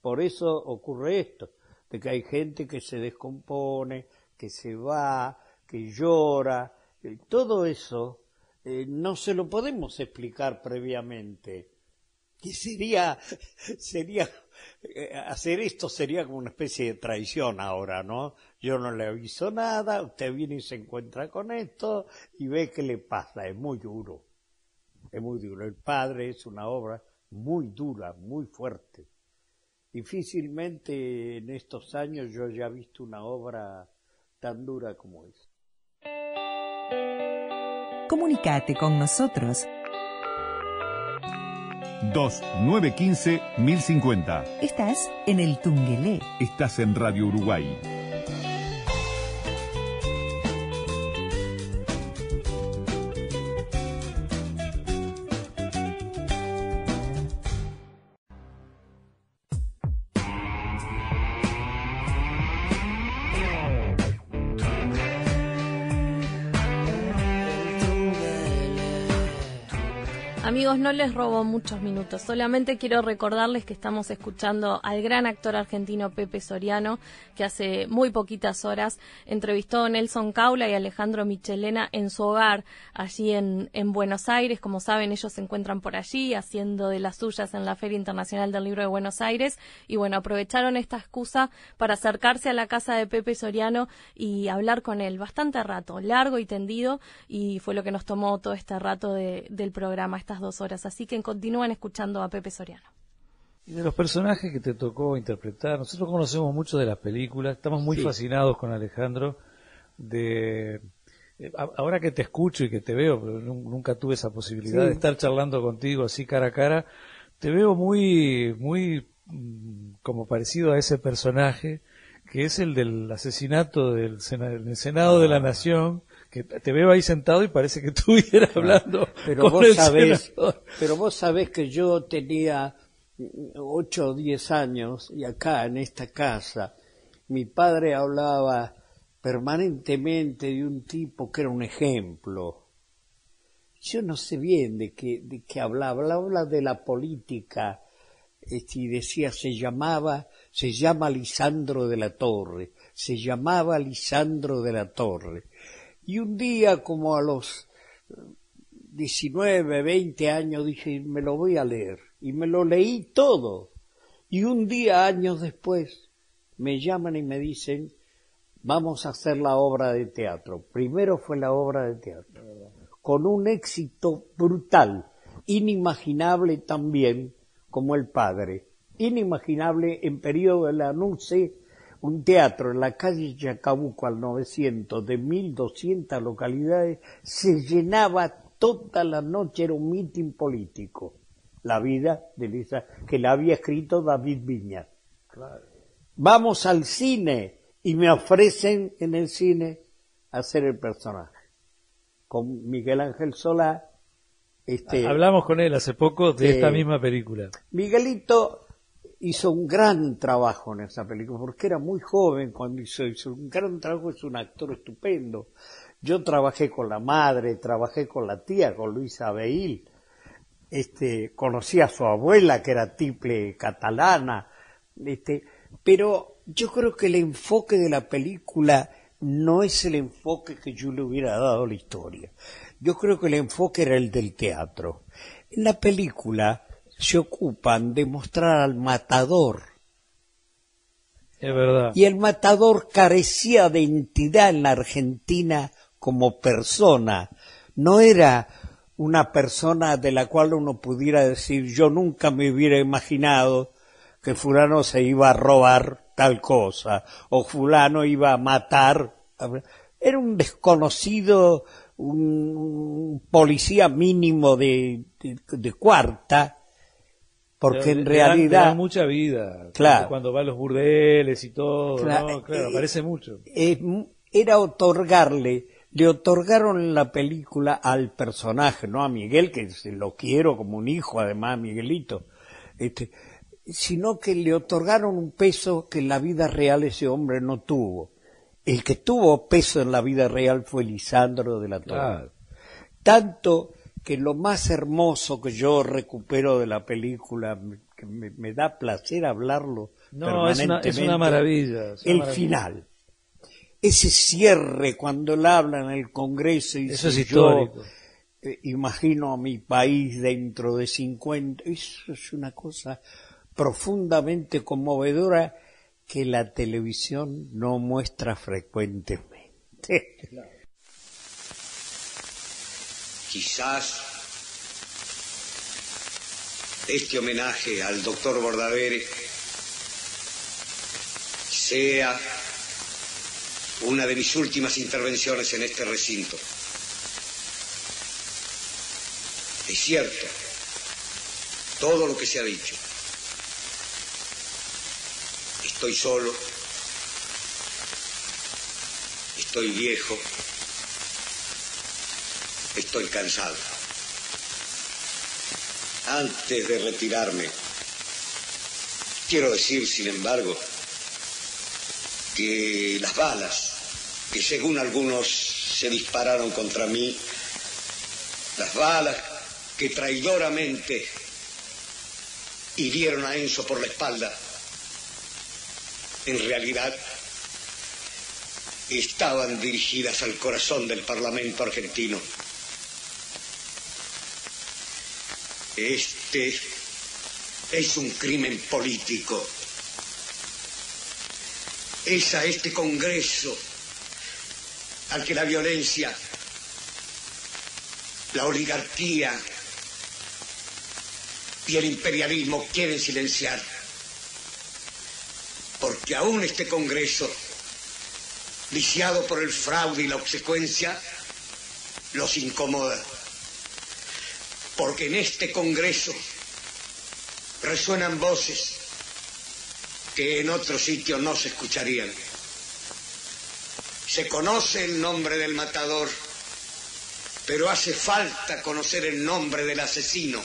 Por eso ocurre esto, de que hay gente que se descompone, que se va, que llora, eh, todo eso eh, no se lo podemos explicar previamente. Y sería, sería, eh, hacer esto sería como una especie de traición ahora, ¿no? Yo no le aviso nada, usted viene y se encuentra con esto y ve qué le pasa, es muy duro es muy duro. El Padre es una obra muy dura, muy fuerte. Difícilmente en estos años yo ya he visto una obra tan dura como es. Comunicate con nosotros. 2915-1050. Estás en el Tungelé. Estás en Radio Uruguay. No les robo muchos minutos, solamente quiero recordarles que estamos escuchando al gran actor argentino Pepe Soriano, que hace muy poquitas horas entrevistó a Nelson Caula y Alejandro Michelena en su hogar, allí en, en Buenos Aires. Como saben, ellos se encuentran por allí haciendo de las suyas en la Feria Internacional del Libro de Buenos Aires y bueno, aprovecharon esta excusa para acercarse a la casa de Pepe Soriano y hablar con él bastante rato, largo y tendido, y fue lo que nos tomó todo este rato de- del programa, estas dos horas. Así que continúan escuchando a Pepe Soriano. Y de los personajes que te tocó interpretar, nosotros conocemos mucho de las películas, estamos muy Sí. fascinados con Alejandro. De eh, ahora que te escucho y que te veo, pero nun- nunca tuve esa posibilidad Sí. de estar charlando contigo así cara a cara, te veo muy, muy mm, como parecido a ese personaje que es el del asesinato del, Sena- del Senado de la Nación, que te veo ahí sentado y parece que estuvieras hablando Pero con vos el sabés, senador. pero vos sabés que yo tenía ocho o diez años y acá en esta casa mi padre hablaba permanentemente de un tipo que era un ejemplo. Yo no sé bien de qué, de qué hablaba, hablaba de la política este, y decía se llamaba, se llama Lisandro de la Torre, se llamaba Lisandro de la Torre. Y un día como a los 19, 20 años dije, me lo voy a leer. Y me lo leí todo. Y un día, años después, me llaman y me dicen, vamos a hacer la obra de teatro. Primero fue la obra de teatro, con un éxito brutal, inimaginable también como el padre, inimaginable en periodo de la NUCE, un teatro en la calle Chacabuco al 900 de 1200 localidades se llenaba toda la noche, era un mitin político. La vida de Lisa, que la había escrito David Viña. Vamos al cine y me ofrecen en el cine hacer el personaje. Con Miguel Ángel Solá, este, Hablamos con él hace poco de Eh, esta misma película. Miguelito hizo un gran trabajo en esa película, porque era muy joven cuando hizo, un gran trabajo, es un actor estupendo. Yo trabajé con la madre, trabajé con la tía, con Luisa Beil, este, conocí a su abuela que era tiple catalana, este, pero yo creo que el enfoque de la película no es el enfoque que yo le hubiera dado a la historia. Yo creo que el enfoque era el del teatro. En la película se ocupan de mostrar al matador Es verdad. y el matador carecía de entidad en la Argentina como persona. No era una persona de la cual uno pudiera decir yo nunca me hubiera imaginado que fulano se iba a robar tal cosa o fulano iba a matar. Era un desconocido, un, policía mínimo de, de- de cuarta, porque Le- en le dan- le dan realidad mucha vida. Claro. Cuando va a los burdeles y todo. Claro, ¿no? Claro, eh, aparece mucho. eh, era otorgarle, le otorgaron en la película al personaje, no a Miguel, que se lo quiero como un hijo, además, Miguelito, este, sino que le otorgaron un peso que en la vida real ese hombre no tuvo. El que tuvo peso en la vida real fue Lisandro de la Torre. Claro. Tanto que lo más hermoso que yo recupero de la película, que me, me da placer hablarlo. No, es una, es una permanentemente, maravilla. es una el maravilla. final. Ese cierre cuando él habla en el Congreso y Eso dice, es histórico. yo eh, imagino a mi país dentro de 50, eso es una cosa profundamente conmovedora que la televisión no muestra frecuentemente. Quizás este homenaje al doctor Bordavere sea una de mis últimas intervenciones en este recinto. Es cierto todo lo que se ha dicho. Estoy solo, estoy viejo, estoy cansado. Antes de retirarme, quiero decir, sin embargo, que las balas que según algunos se dispararon contra mí, las balas que traidoramente hirieron a Enzo por la espalda, en realidad estaban dirigidas al corazón del Parlamento argentino. Este es un crimen político. Es a este Congreso al que la violencia, la oligarquía y el imperialismo quieren silenciar. Porque aún este Congreso, lisiado por el fraude y la obsecuencia, los incomoda. Porque en este Congreso resuenan voces que en otro sitio no se escucharían. Se conoce el nombre del matador, pero hace falta conocer el nombre del asesino.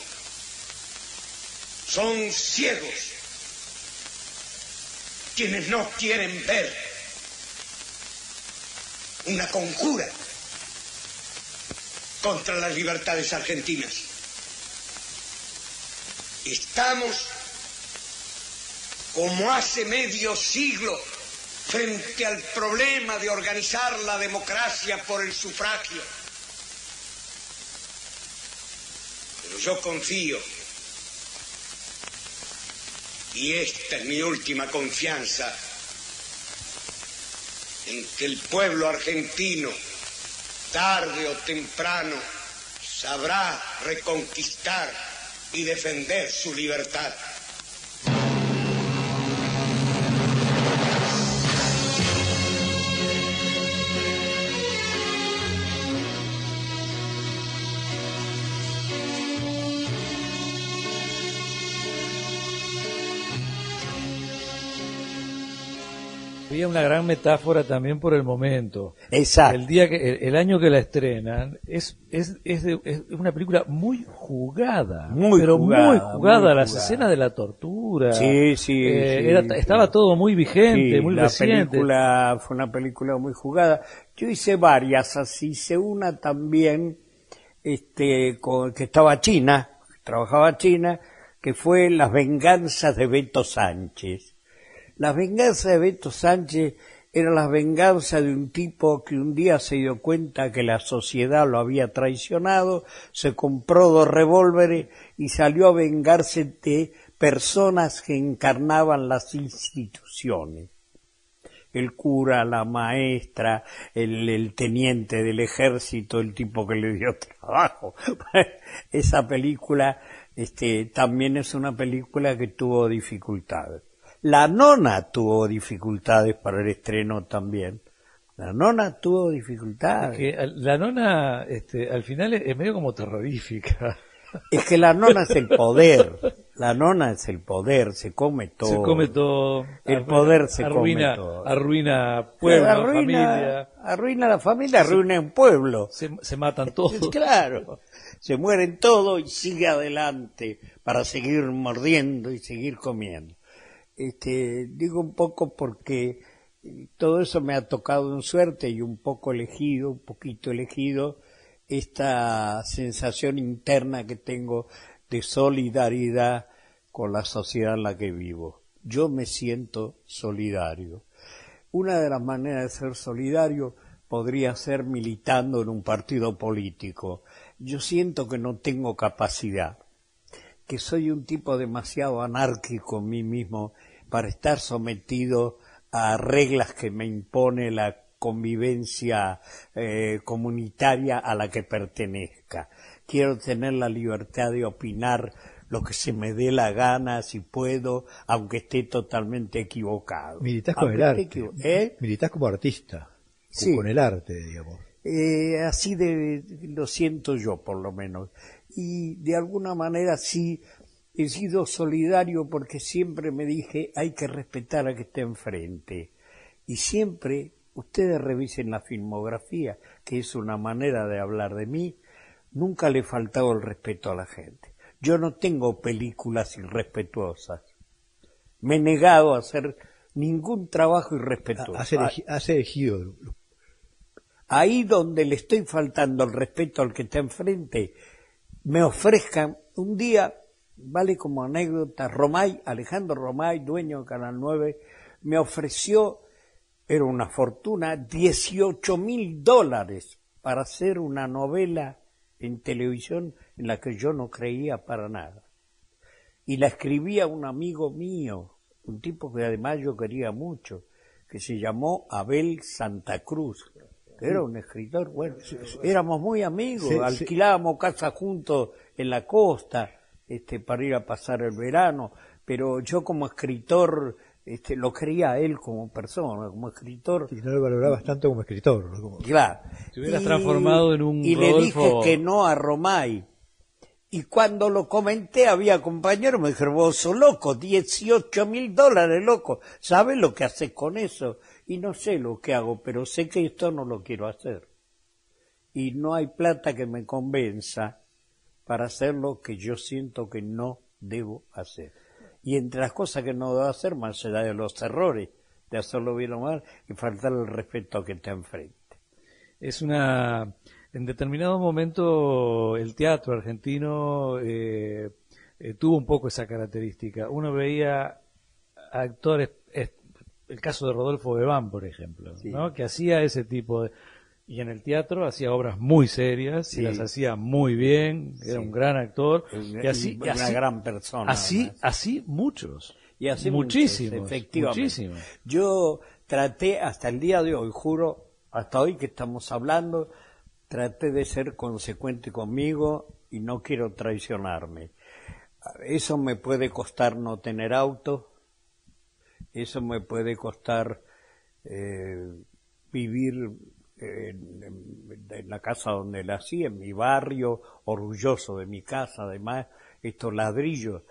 Son ciegos quienes no quieren ver una conjura contra las libertades argentinas. Estamos como hace medio siglo frente al problema de organizar la democracia por el sufragio. Pero yo confío, y esta es mi última confianza, en que el pueblo argentino, tarde o temprano, sabrá reconquistar y defender su libertad. Había una gran metáfora también por el momento. Exacto. El día que el, el año que la estrenan es es, es, de- es una película muy jugada, Muy pero jugada, muy jugada, muy las jugada. escenas de la tortura. Sí, sí, eh, sí, era- sí. estaba todo muy vigente, Sí, muy la reciente. película fue una película muy jugada. Yo hice varias así, hice una también este con, que estaba China, trabajaba China, que fue Las venganzas de Beto Sánchez. Las venganzas de Beto Sánchez eran las venganzas de un tipo que un día se dio cuenta que la sociedad lo había traicionado, se compró dos revólveres y salió a vengarse de personas que encarnaban las instituciones el cura, la maestra, el, el teniente del ejército, el tipo que le dio trabajo. Esa película este, también es una película que tuvo dificultades. La nona tuvo dificultades para el estreno también. La nona tuvo dificultades. Que la nona este, al final es, medio como terrorífica. Es que la nona es el poder. La nona es el poder, se come todo. Se come todo. El arruina- poder se come arruina, todo. Arruina pueblo, arruina, familia. arruina la familia, arruina un pueblo. Se, se matan todos. Claro, se mueren todos y sigue adelante para seguir mordiendo y seguir comiendo. Este, digo un poco porque eh, todo eso me ha tocado en suerte y un poco elegido, un poquito elegido, esta sensación interna que tengo de solidaridad con la sociedad en la que vivo. Yo me siento solidario. Una de las maneras de ser solidario podría ser militando en un partido político. Yo siento que no tengo capacidad, que soy un tipo demasiado anárquico en mí mismo para estar sometido a reglas que me impone la convivencia eh, comunitaria a la que pertenezca. Quiero tener la libertad de opinar lo que se me dé la gana, si puedo, aunque esté totalmente equivocado. Militás con Aunque el arte. ¿Eh? Militás como artista. Sí. Con el arte, digamos. Eh, así de, lo siento yo por lo menos. Y de alguna manera sí he sido solidario porque siempre me dije hay que respetar a que esté enfrente. Y siempre, ustedes revisen la filmografía, que es una manera de hablar de mí, nunca le he faltado el respeto a la gente. Yo no tengo películas irrespetuosas. Me he negado a hacer ningún trabajo irrespetuoso. Has, elegi- has elegido Ahí donde le estoy faltando el respeto al que está enfrente, me ofrezcan un día, vale como anécdota, Romay, Alejandro Romay, dueño de Canal 9, me ofreció, era una fortuna, 18 mil dólares para hacer una novela en televisión en la que yo no creía para nada. Y la escribía un amigo mío, un tipo que además yo quería mucho, que se llamó Abel Santa Cruz, era un escritor, bueno, éramos muy amigos, Sí, sí. alquilábamos casa juntos en la costa, este, para ir a pasar el verano, pero yo como escritor, este, lo quería él como persona, como escritor, Y no lo valorabas tanto como escritor. ¿no? Como- Claro. Te hubieras transformado en un Y le dije que no a Romay. Y cuando lo comenté, había compañeros me dijeron, vos sos loco, 18 mil dólares, loco. ¿Sabes lo que haces con eso? Y no sé lo que hago, pero sé que esto no lo quiero hacer. Y no hay plata que me convenza para hacer lo que yo siento que no debo hacer. Y entre las cosas que no debo hacer, más allá de los errores, de hacerlo bien o mal, y faltar el respeto que te enfrente. es una en determinado momento el teatro argentino eh, eh, tuvo un poco esa característica uno veía actores es- el caso de Rodolfo Bebán por ejemplo ¿no? que hacía ese tipo de y en el teatro hacía obras muy serias y las hacía muy bien era un gran actor Y- y así, y una así- gran persona, así además. así muchos Y así muchísimos muchos, efectivamente. muchísimos Yo traté hasta el día de hoy, juro, hasta hoy que estamos hablando, traté de ser consecuente conmigo y no quiero traicionarme. Eso me puede costar no tener auto, eso me puede costar eh, vivir en, en- en la casa donde nací, en mi barrio, orgulloso de mi casa, además, estos ladrillos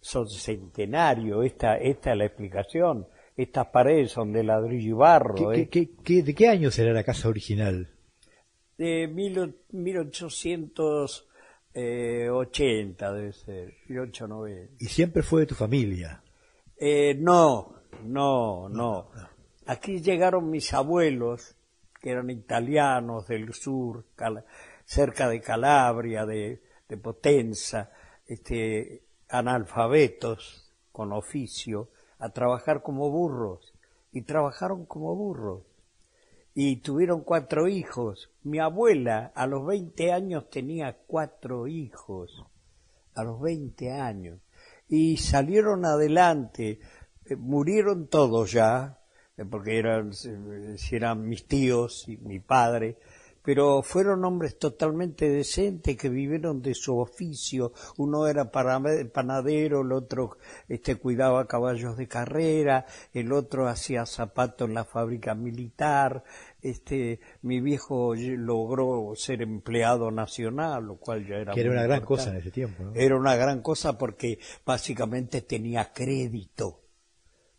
son centenarios, esta, esta es la explicación. Estas paredes son de ladrillo y barro. ¿Qué- ¿eh? qué- qué- qué- ¿De qué año será la casa original? De mil, o- 1880 debe ser, 1890. Y siempre fue de tu familia. Eh, no, no, no. Aquí llegaron mis abuelos, que eran italianos del sur, cerca de Calabria, de, de Potenza, este, analfabetos con oficio, a trabajar como burros. Y trabajaron como burros. Y tuvieron cuatro hijos. Mi abuela a los 20 años tenía cuatro hijos. A los 20 años. Y salieron adelante. Eh, murieron todos ya, eh, porque eran, eh, eran mis tíos y mi padre, pero fueron hombres totalmente decentes que vivieron de su oficio. Uno era panadero, el otro este, cuidaba caballos de carrera, el otro hacía zapatos en la fábrica militar. Este, mi viejo logró ser empleado nacional, lo cual ya era Que era una gran cosa en ese tiempo. ¿no? Era una gran cosa porque básicamente tenía crédito,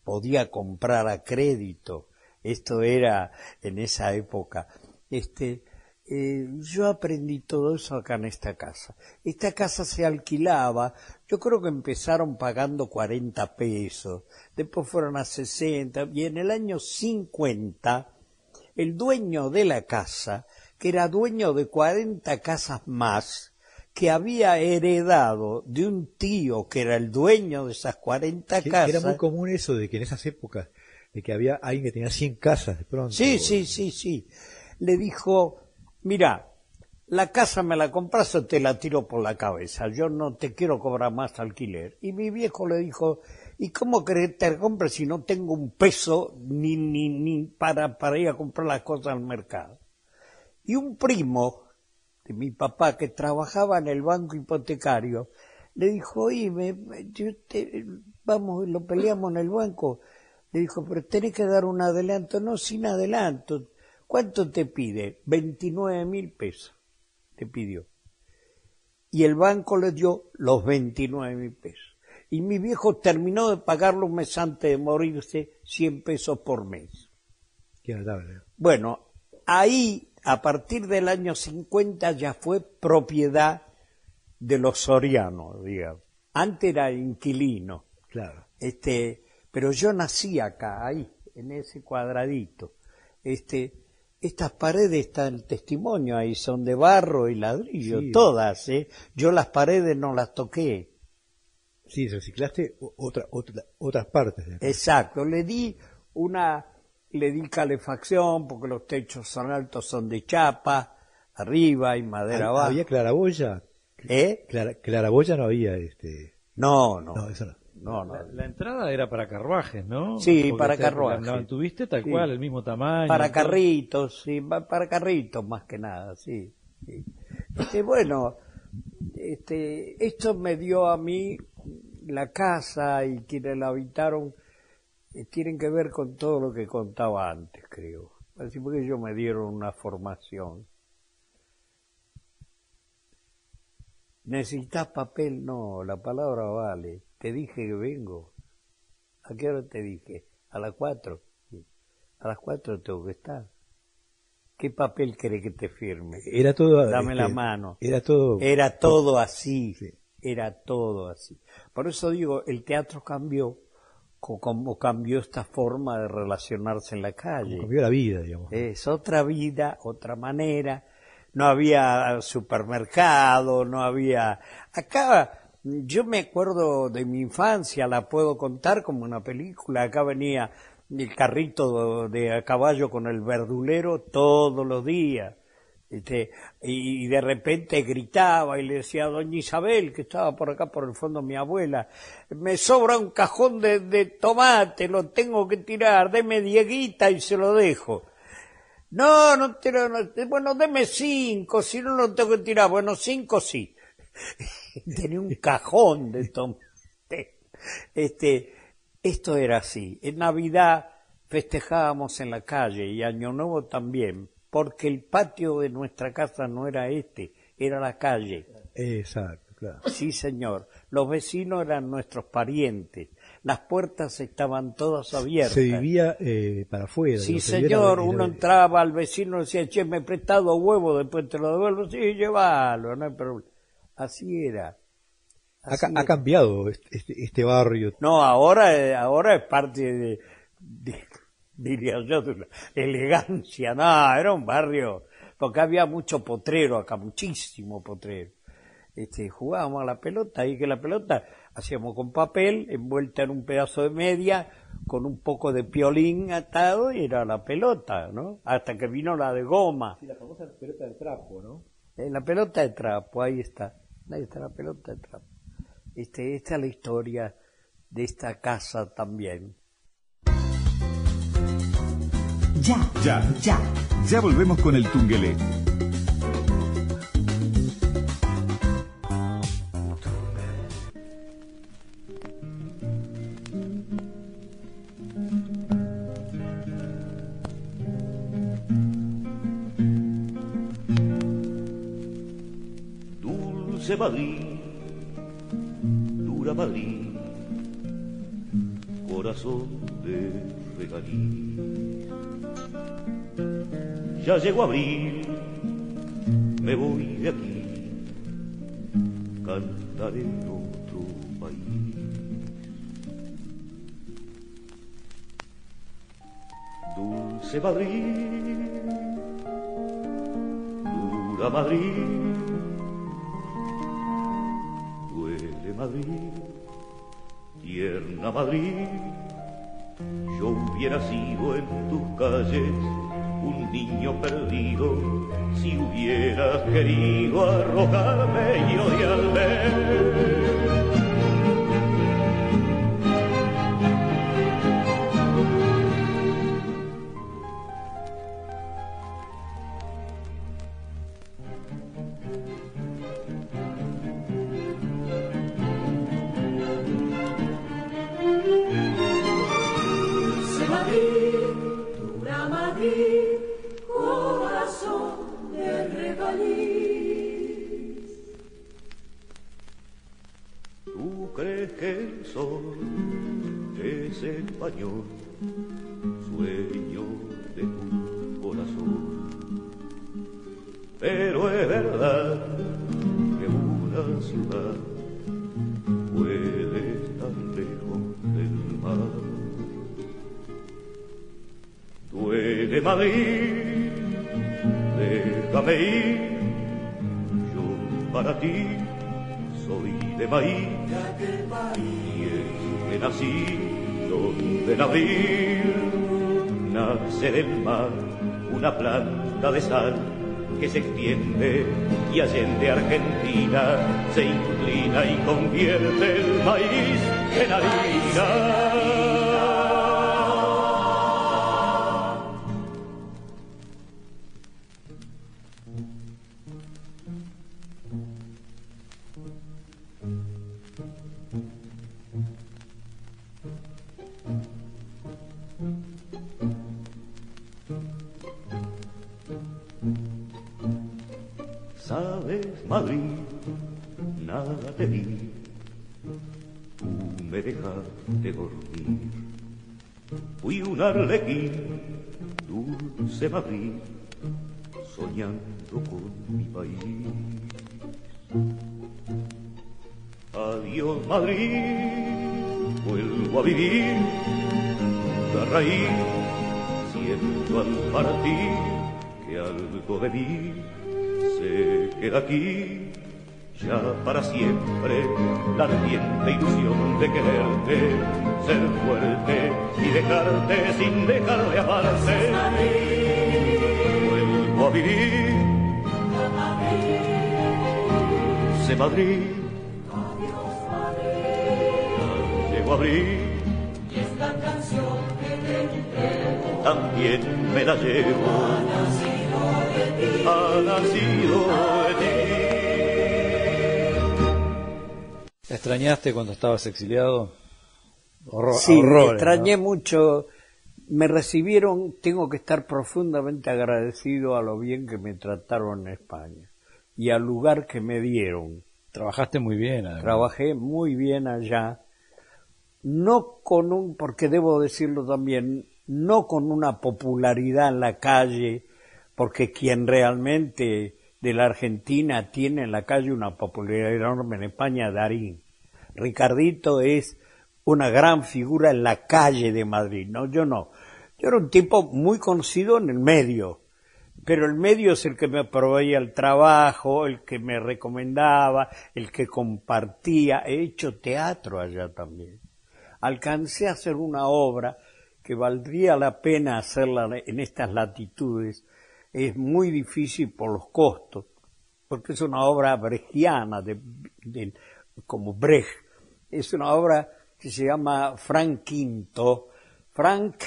podía comprar a crédito. Esto era en esa época. Este, eh, yo aprendí todo eso acá en esta casa. Esta casa se alquilaba, yo creo que empezaron pagando 40 pesos, después fueron a 60 y en el año 50 el dueño de la casa, que era dueño de 40 casas más, que había heredado de un tío que era el dueño de esas 40 Que- que casas. era muy común eso de que en esas épocas, de que había alguien que tenía 100 casas de pronto. Sí, sí, sí, sí. Le dijo, mira, la casa me la compras o te la tiro por la cabeza. Yo no te quiero cobrar más alquiler. Y mi viejo le dijo, ¿y cómo que te la compre si no tengo un peso ni, ni, ni para, para ir a comprar las cosas al mercado? Y un primo de mi papá que trabajaba en el banco hipotecario le dijo, oye, me- yo te- vamos, lo peleamos en el banco. Le dijo, pero tenés que dar un adelanto. No, sin adelanto. ¿Cuánto te pide? 29 mil pesos. Te pidió. Y el banco le dio los 29 mil pesos. Y mi viejo terminó de pagarlo un mes antes de morirse 100 pesos por mes. Qué notable. Bueno, ahí, a partir del año 50, ya fue propiedad de los sorianos, digamos. Antes era inquilino. Claro. Este, pero yo nací acá, ahí, en ese cuadradito. Este, estas paredes están testimonio ahí, son de barro y ladrillo, Sí. todas, ¿eh? Yo las paredes no las toqué. Sí, reciclaste otra, otra, otras partes. Exacto, le di una, le di calefacción porque los techos son altos, son de chapa, arriba y madera abajo. ¿Había claraboya? ¿Eh? Clara- claraboya no había, este... No, no, No, eso no. No, no. La, la entrada era para carruajes, ¿no? Sí, Porque para carruajes. La mantuviste tal Sí. cual, el mismo tamaño. Para carritos, sí, pa- para carritos más que nada, sí. sí. Este, bueno, este, esto me dio a mí la casa y quienes la habitaron eh, tienen que ver con todo lo que contaba antes, creo. Así porque ellos me dieron una formación. ¿Necesitas papel? No, la palabra vale. Te dije que vengo. ¿A qué hora te dije? A las cuatro. A las cuatro tengo que estar. ¿Qué papel quiere que te firme? Era todo... Dame la este, mano. Era todo... Era todo así, Sí. era todo así. Por eso digo, el teatro cambió, co- como cambió esta forma de relacionarse en la calle. Cambió la vida, digamos. Es otra vida, otra manera. No había supermercado, no había... Acá, yo me acuerdo de mi infancia, la puedo contar como una película. Acá venía el carrito de a caballo con el verdulero todos los días. Este, y, de repente gritaba y le decía a doña Isabel, que estaba por acá por el fondo mi abuela, me sobra un cajón de, de tomate, lo tengo que tirar, deme dieguita y se lo dejo. No, no tiro, no, bueno, deme cinco, si no lo tengo que tirar, bueno, cinco sí. Tenía un cajón de tomate. Este, esto era así. En Navidad festejábamos en la calle y Año Nuevo también, porque el patio de nuestra casa no era este, era la calle. Exacto, claro. Sí, señor. Los vecinos eran nuestros parientes. Las puertas estaban todas abiertas. Se vivía eh, para afuera. Sí, señor, uno entraba al vecino y decía, che, me he prestado huevo, después te lo devuelvo, sí, llévalo, no hay problema. Así era. Ha, Así ca- ha era. cambiado este, este- barrio. No, ahora, eh, ahora es parte de, de- diría yo, de una elegancia. No, era un barrio, porque había mucho potrero acá, muchísimo potrero. Este, jugábamos a la pelota y que la pelota hacíamos con papel envuelta en un pedazo de media con un poco de piolín atado y era la pelota, ¿no? Hasta que vino la de goma. la famosa pelota de trapo, ¿no? Eh, la pelota de trapo, ahí está. Ahí está la pelota de trapo. Este, esta es la historia de esta casa también. Ya, Ya. ya. Ya volvemos con el Tungelé. Madrid, dura Madrid, corazón de regalí. Ya llegó abril, me voy de aquí, cantaré en otro país. Dulce Madrid, dura Madrid, Madrid, tierna Madrid. Yo hubiera sido en tus calles un niño perdido si hubieras querido arrojarme y odiarme. Madrid, dura Madrid, corazón de regaliz. ¿Tú crees que el sol es español, sueño de tu corazón? Pero es verdad que una ciudad Duele Madrid, sonreír. Yo para ti soy de maíz y es que nací donde en abril nace del mar una planta de sal que se extiende y allende Argentina se inclina y convierte el maíz en harina. Arlequín, dulce Madrid, soñando con mi país. Adiós Madrid, vuelvo a vivir la raíz, siento al partir que algo de mí se queda aquí ya para siempre la ardiente ilusión de quererte, ser fuerte y dejarte sin dejar de amarte. Vuelvo a vivir, se Madrid, llego a abrir. Y esta canción que te entrego También me la llevo, ha nacido de ti. Extrañaste cuando estabas exiliado? Horror, Sí, horrores, extrañé ¿no? mucho. Me recibieron, tengo que estar profundamente agradecido a lo bien que me trataron en España y al lugar que me dieron. Trabajaste muy bien, además. Trabajé muy bien allá, no con un, porque debo decirlo también, no con una popularidad en la calle, porque quien realmente de la Argentina tiene en la calle una popularidad enorme en España, Darín. Ricardito es una gran figura en la calle de Madrid, no, yo no. Yo era un tipo muy conocido en el medio, pero el medio es el que me proveía el trabajo, el que me recomendaba, el que compartía. He hecho teatro allá también. Alcancé a hacer una obra que valdría la pena hacerla en estas latitudes. Es muy difícil por los costos, porque es una obra brechtiana, de, como Brecht. Es una obra que se llama Frank V. Frank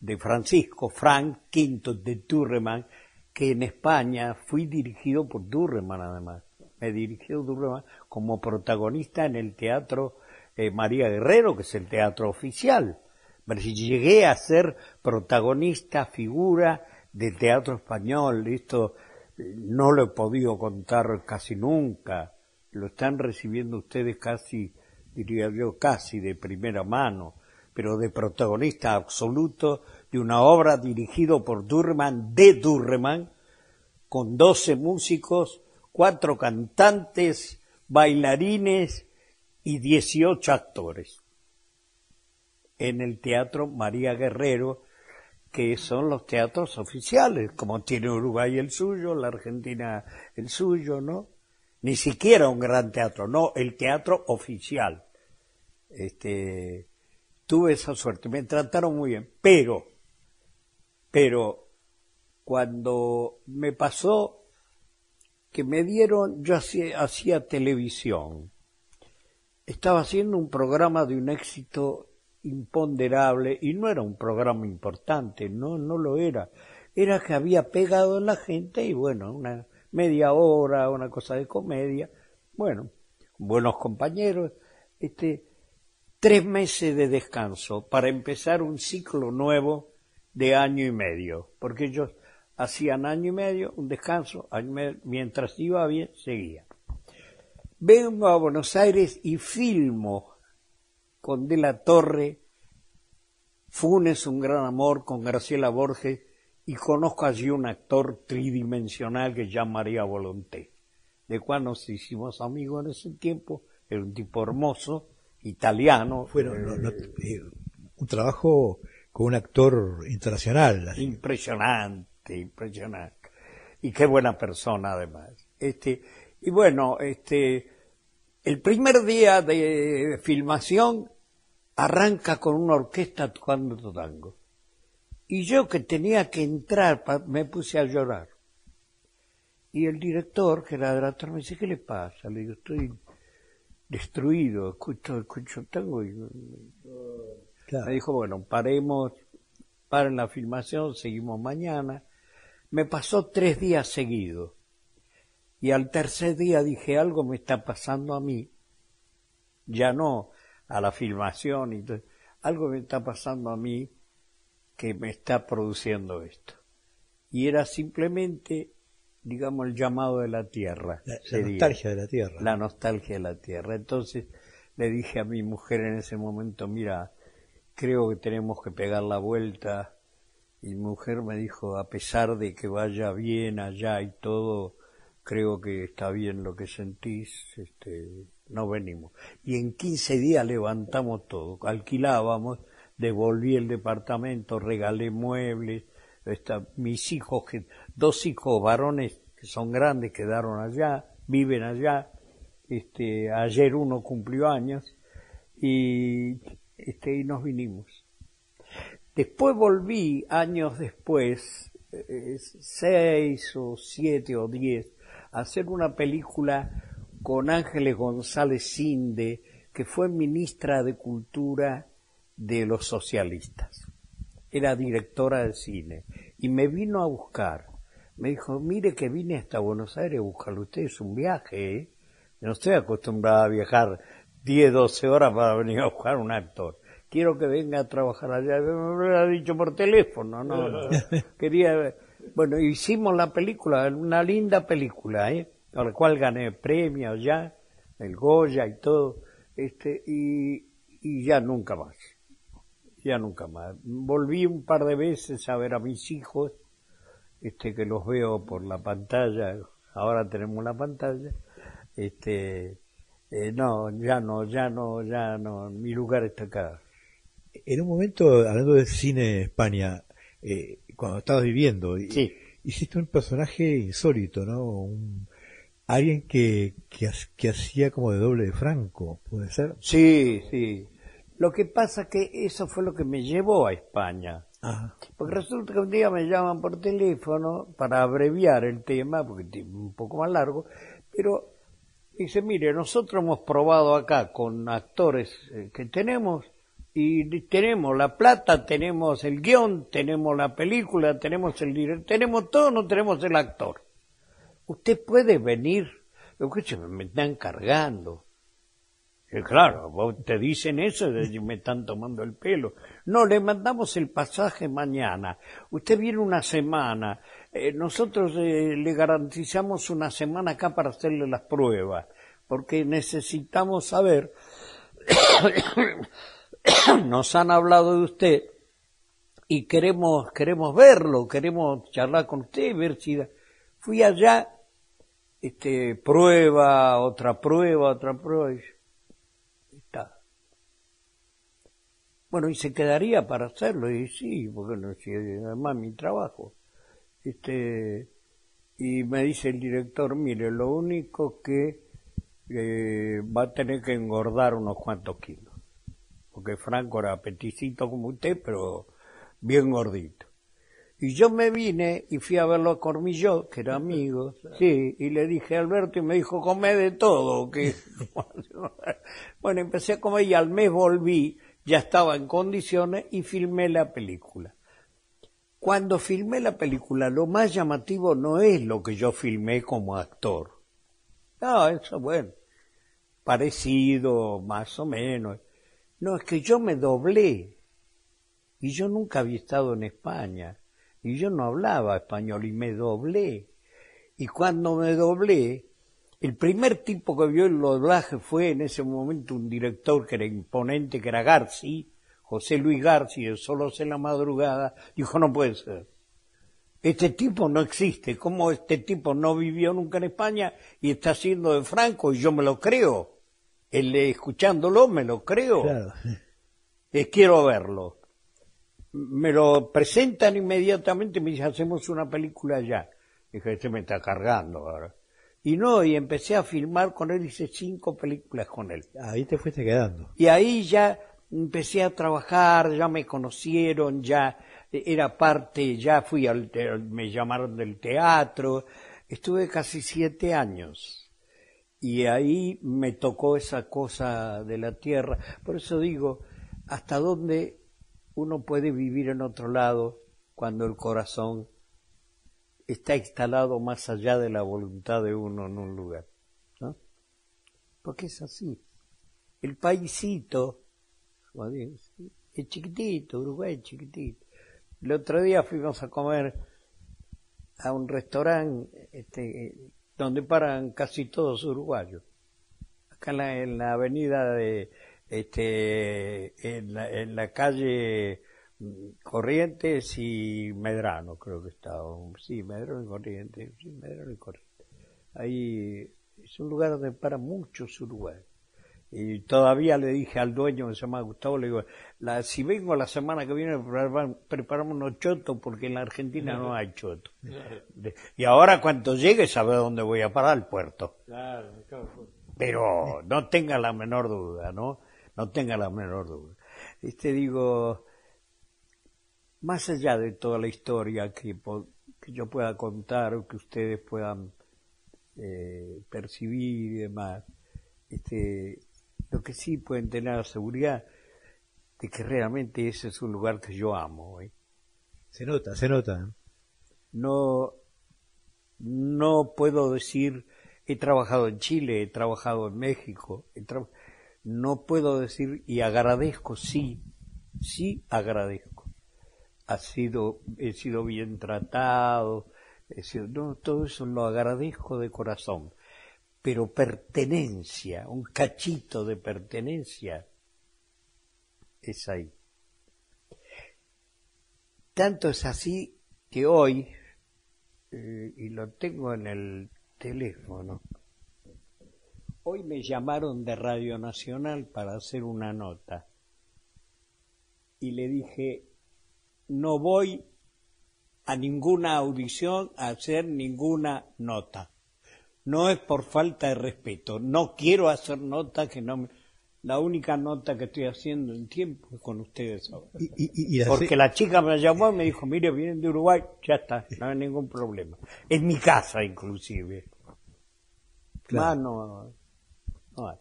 de Francisco Frank V de Durreman, que en España fui dirigido por Durreman además. Me dirigió Durreman como protagonista en el teatro eh, María Guerrero, que es el teatro oficial. Si llegué a ser protagonista, figura del teatro español, esto eh, no lo he podido contar casi nunca. Lo están recibiendo ustedes casi, diría yo, casi de primera mano pero de protagonista absoluto de una obra dirigido por Durman, de Durman, con 12 músicos, cuatro cantantes, bailarines y 18 actores. En el Teatro María Guerrero, que son los teatros oficiales, como tiene Uruguay el suyo, la Argentina el suyo, ¿no? Ni siquiera un gran teatro, no, el teatro oficial. Este, tuve esa suerte, me trataron muy bien, pero, pero cuando me pasó que me dieron, yo hacía, hacía televisión, estaba haciendo un programa de un éxito imponderable y no era un programa importante, no, no lo era, era que había pegado en la gente y bueno, una media hora, una cosa de comedia, bueno, buenos compañeros, este, tres meses de descanso para empezar un ciclo nuevo de año y medio, porque ellos hacían año y medio, un descanso, año y medio, mientras iba bien, seguía. Vengo a Buenos Aires y filmo con De la Torre, Funes, un gran amor, con Graciela Borges, y conozco allí un actor tridimensional que se llama María Volonté, de cual nos hicimos amigos en ese tiempo, era un tipo hermoso, italiano. Fueron no- no- eh, un trabajo con un actor internacional. así. Impresionante, impresionante. y qué buena persona además. Este, y bueno, este, el primer día de filmación arranca con una orquesta tocando tango. Y yo que tenía que entrar, me puse a llorar. Y el director, que era director, me dice, ¿qué le pasa? Le digo, estoy destruido, escucho, escucho tango y... Me dijo, bueno, paremos, paren la filmación, seguimos mañana. Me pasó tres días seguidos. Y al tercer día dije, algo me está pasando a mí. Ya no a la filmación y todo. Algo me está pasando a mí que me está produciendo esto. Y era simplemente, digamos, el llamado de la tierra. La, nostalgia de la tierra. La nostalgia de la tierra. Entonces le dije a mi mujer en ese momento, mira, creo que tenemos que pegar la vuelta. Y mi mujer me dijo, a pesar de que vaya bien allá y todo, creo que está bien lo que sentís, este, no venimos. Y en 15 días levantamos todo, alquilábamos, devolví el departamento, regalé muebles, mis hijos, dos hijos varones que son grandes quedaron allá, viven allá, este, ayer uno cumplió años y, este, y nos vinimos. Después volví años después, eh, seis o siete o diez, hacer una película con Ángeles González Cinde, que fue ministra de Cultura de los socialistas. Era directora de cine y me vino a buscar. Me dijo, mire que vine hasta Buenos Aires a buscarlo. Usted es un viaje, ¿eh? No estoy acostumbrada a viajar 10, 12 horas para venir a buscar un actor. Quiero que venga a trabajar allá. Me lo ha dicho por teléfono, no, no. Quería... Bueno, hicimos la película, una linda película, ¿eh? Con la cual gané premios ya, el Goya y todo, este, y, y ya nunca más ya nunca más. Volví un par de veces a ver a mis hijos, este que los veo por la pantalla, ahora tenemos la pantalla, este eh, no, ya no, ya no, ya no, mi lugar está acá. En un momento, hablando de cine España, eh, cuando estabas viviendo, hiciste un personaje insólito, ¿no? Un, alguien que, que, que hacía como de doble de Franco, ¿puede ser? Sí, sí. Lo que pasa que eso fue lo que me llevó a España. Porque resulta que un día me llaman por teléfono para abreviar el tema, porque es un poco más largo, pero dice, mire, nosotros hemos probado acá con actores eh, que tenemos y tenemos la plata, tenemos el guion, tenemos la película, tenemos el director, tenemos todo, no tenemos el actor. Usted puede venir, lo que se me están cargando claro, te dicen eso y me están tomando el pelo. No, le mandamos el pasaje mañana. Usted viene una semana. Eh, nosotros eh, le garantizamos una semana acá para hacerle las pruebas, porque necesitamos saber. Nos han hablado de usted y queremos queremos verlo, queremos charlar con usted, ver si fui allá, este prueba, otra prueba, otra prueba. Bueno, y se quedaría para hacerlo, y sí, porque no, si además mi trabajo. Este, y me dice el director, mire, lo único que eh, va a tener que engordar unos cuantos kilos. Porque Franco era peticito como usted, pero bien gordito. Y yo me vine y fui a verlo a Cormillot, que era amigo, sí, y le dije a Alberto y me dijo, come de todo, que bueno, empecé a comer y al mes volví ya estaba en condiciones y filmé la película. Cuando filmé la película, lo más llamativo no es lo que yo filmé como actor. No, eso bueno, parecido, más o menos. No, es que yo me doblé. Y yo nunca había estado en España. Y yo no hablaba español y me doblé. Y cuando me doblé, el primer tipo que vio el doblaje fue en ese momento un director que era imponente, que era Garci, José Luis Garci, Solo en la madrugada, dijo no puede ser. Este tipo no existe, ¿cómo este tipo no vivió nunca en España y está siendo de Franco? Y yo me lo creo. Él, escuchándolo me lo creo. Claro. Eh, quiero verlo. Me lo presentan inmediatamente, me dicen hacemos una película ya. Dije, este me está cargando ahora. Y no, y empecé a filmar con él, hice cinco películas con él. Ahí te fuiste quedando. Y ahí ya empecé a trabajar, ya me conocieron, ya era parte, ya fui al, me llamaron del teatro, estuve casi siete años. Y ahí me tocó esa cosa de la tierra. Por eso digo, hasta dónde uno puede vivir en otro lado cuando el corazón está instalado más allá de la voluntad de uno en un lugar. ¿no? Porque es así. El paisito es chiquitito, Uruguay es chiquitito. El otro día fuimos a comer a un restaurante este, donde paran casi todos uruguayos. Acá en la, avenida de, este, en la, en la calle Corrientes y Medrano, creo que está. Sí, Medrano y Corrientes. Sí, Medrano y Corrientes. Ahí es un lugar donde paran muchos uruguayos. Y todavía le dije al dueño que se llama Gustavo, le digo, la, si vengo la semana que viene preparamos unos chotos porque en la Argentina no hay chotos. Y ahora cuando llegue sabe dónde voy a parar, el puerto. Pero no tenga la menor duda, ¿no? No tenga la menor duda. Este digo, más allá de toda la historia que, que yo pueda contar o que ustedes puedan eh, percibir y demás, este, lo que sí pueden tener la seguridad de que realmente ese es un lugar que yo amo. ¿eh? Se nota, se nota. No, no puedo decir, he trabajado en Chile, he trabajado en México, no puedo decir, y agradezco, sí, sí agradezco. Ha sido, he sido bien tratado, he sido, no, todo eso lo agradezco de corazón pero pertenencia, un cachito de pertenencia, es ahí. Tanto es así que hoy, eh, y lo tengo en el teléfono, hoy me llamaron de Radio Nacional para hacer una nota y le dije, no voy a ninguna audición a hacer ninguna nota no es por falta de respeto. No quiero hacer nota que no me... La única nota que estoy haciendo en tiempo es con ustedes ahora. Porque la chica me llamó y me dijo, mire, vienen de Uruguay, ya está, no hay ningún problema. Es mi casa, inclusive. Claro. no, no hay.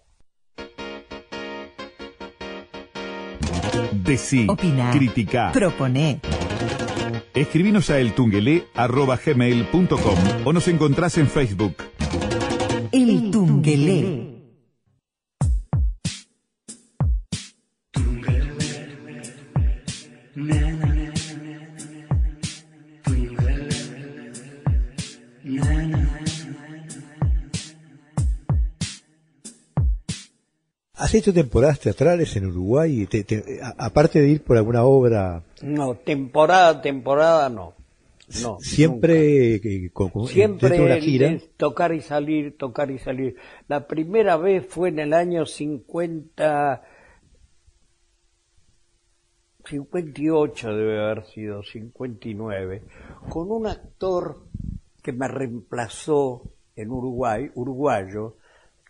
Decí, Opinar, criticar, proponer. Escribinos a eltunguelé.com o nos encontrás en Facebook. El Tungelé. ¿Has hecho temporadas teatrales en Uruguay? aparte de ir por alguna obra. No, temporada, temporada no. No, siempre siempre una gira. tocar y salir, tocar y salir. La primera vez fue en el año 50 58 debe haber sido, 59, con un actor que me reemplazó en Uruguay, uruguayo,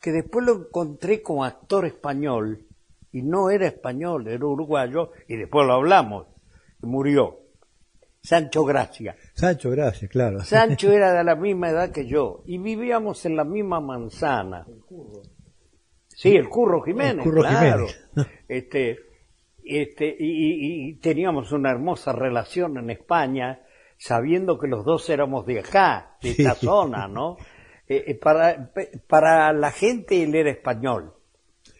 que después lo encontré como actor español, y no era español, era uruguayo, y después lo hablamos, murió. Sancho Gracia. Sancho Gracia, claro. Sancho era de la misma edad que yo y vivíamos en la misma manzana. El curro. Sí, el Curro Jiménez, claro. Este, este, y, teníamos una hermosa relación en España, sabiendo que los dos éramos de acá, de esta zona, ¿no? Eh, eh, para, para la gente él era español.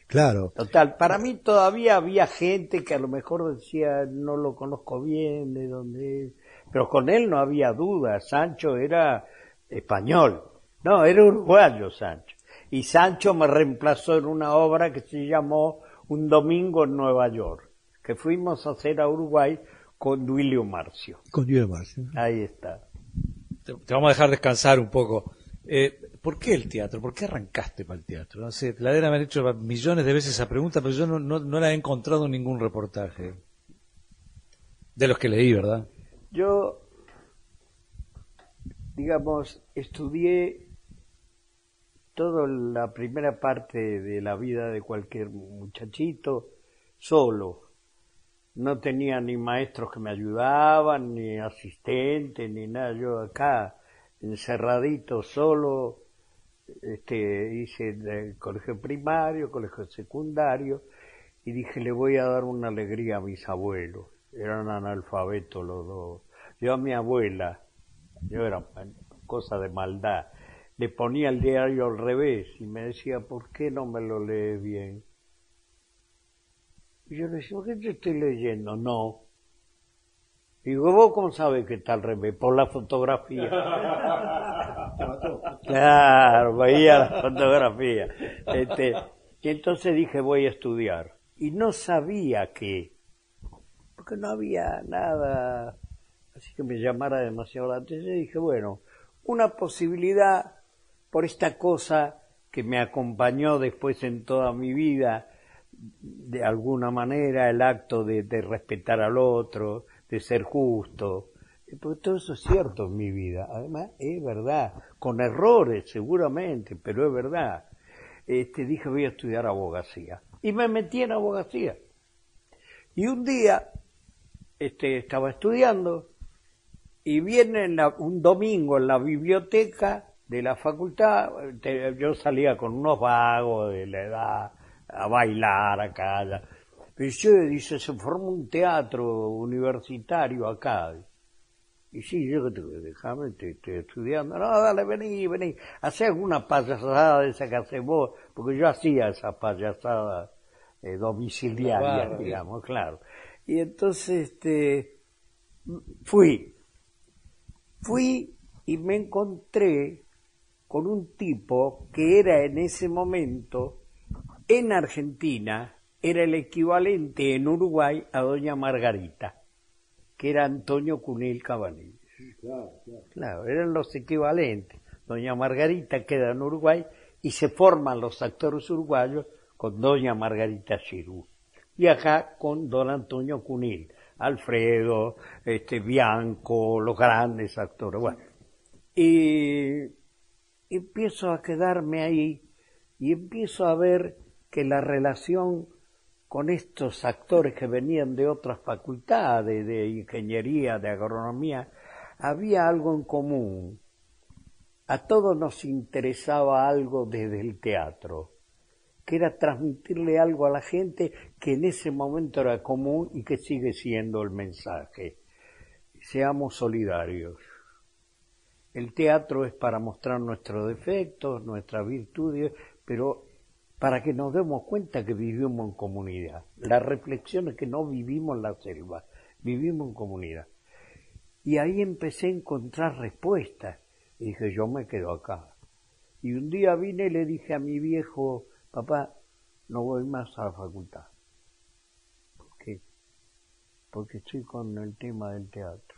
Claro. Total, para mí todavía había gente que a lo mejor decía, no lo conozco bien, de dónde es. Pero con él no había duda, Sancho era español. No, era uruguayo Sancho. Y Sancho me reemplazó en una obra que se llamó Un domingo en Nueva York, que fuimos a hacer a Uruguay con Duilio Marcio. Con Duilio Marcio. Ahí está. Te, vamos a dejar descansar un poco. Eh, ¿Por qué el teatro? ¿Por qué arrancaste para el teatro? No sé, la me han hecho millones de veces esa pregunta, pero yo no, no, la he encontrado en ningún reportaje. De los que leí, ¿verdad? Yo digamos, estudié toda la primera parte de la vida de cualquier muchachito solo. No tenía ni maestros que me ayudaban, ni asistentes, ni nada. Yo acá, encerradito, solo, este, hice el colegio primario, colegio secundario, y dije, le voy a dar una alegría a mis abuelos. Eran analfabetos los dos. Yo a mi abuela, yo era cosa de maldad, le ponía el diario al revés y me decía, ¿por qué no me lo lees bien? Y yo le decía, ¿por qué te estoy leyendo? No. Digo, ¿vos cómo sabes que está al revés? Por la fotografía. claro, veía la fotografía. Este, y entonces dije, voy a estudiar. Y no sabía qué, porque no había nada así que me llamara demasiado la atención. Y dije, bueno, una posibilidad por esta cosa que me acompañó después en toda mi vida, de alguna manera el acto de, respetar al otro, de ser justo, porque todo eso es cierto en mi vida, además es verdad, con errores seguramente, pero es verdad. Este, dije voy a estudiar abogacía y me metí en abogacía. Y un día este, estaba estudiando y viene un domingo en la biblioteca de la facultad, yo salía con unos vagos de la edad a bailar acá. Allá. Y yo, dice, se formó un teatro universitario acá. Y sí, yo que déjame, te estoy estudiando. No, dale, vení, vení. Hacé alguna payasada de esa que hace vos, porque yo hacía esa payasada eh, domiciliaria, digamos, claro. Y entonces, este, fui. Fui y me encontré con un tipo que era en ese momento en Argentina, era el equivalente en Uruguay a doña Margarita, que era Antonio Cunil Cabanillas. Claro, claro. eran los equivalentes. Doña Margarita queda en Uruguay y se forman los actores uruguayos con doña Margarita Chirú. Y acá con don Antonio Cunil, Alfredo, este, Bianco, los grandes actores. Bueno, y empiezo a quedarme ahí y empiezo a ver que la relación con estos actores que venían de otras facultades, de ingeniería, de agronomía, había algo en común. A todos nos interesaba algo desde el teatro, que era transmitirle algo a la gente que en ese momento era común y que sigue siendo el mensaje. Seamos solidarios. El teatro es para mostrar nuestros defectos, nuestras virtudes, pero para que nos demos cuenta que vivimos en comunidad. La reflexión es que no vivimos en la selva, vivimos en comunidad. Y ahí empecé a encontrar respuestas. Y dije, yo me quedo acá. Y un día vine y le dije a mi viejo, papá, no voy más a la facultad. ¿Por qué? Porque estoy con el tema del teatro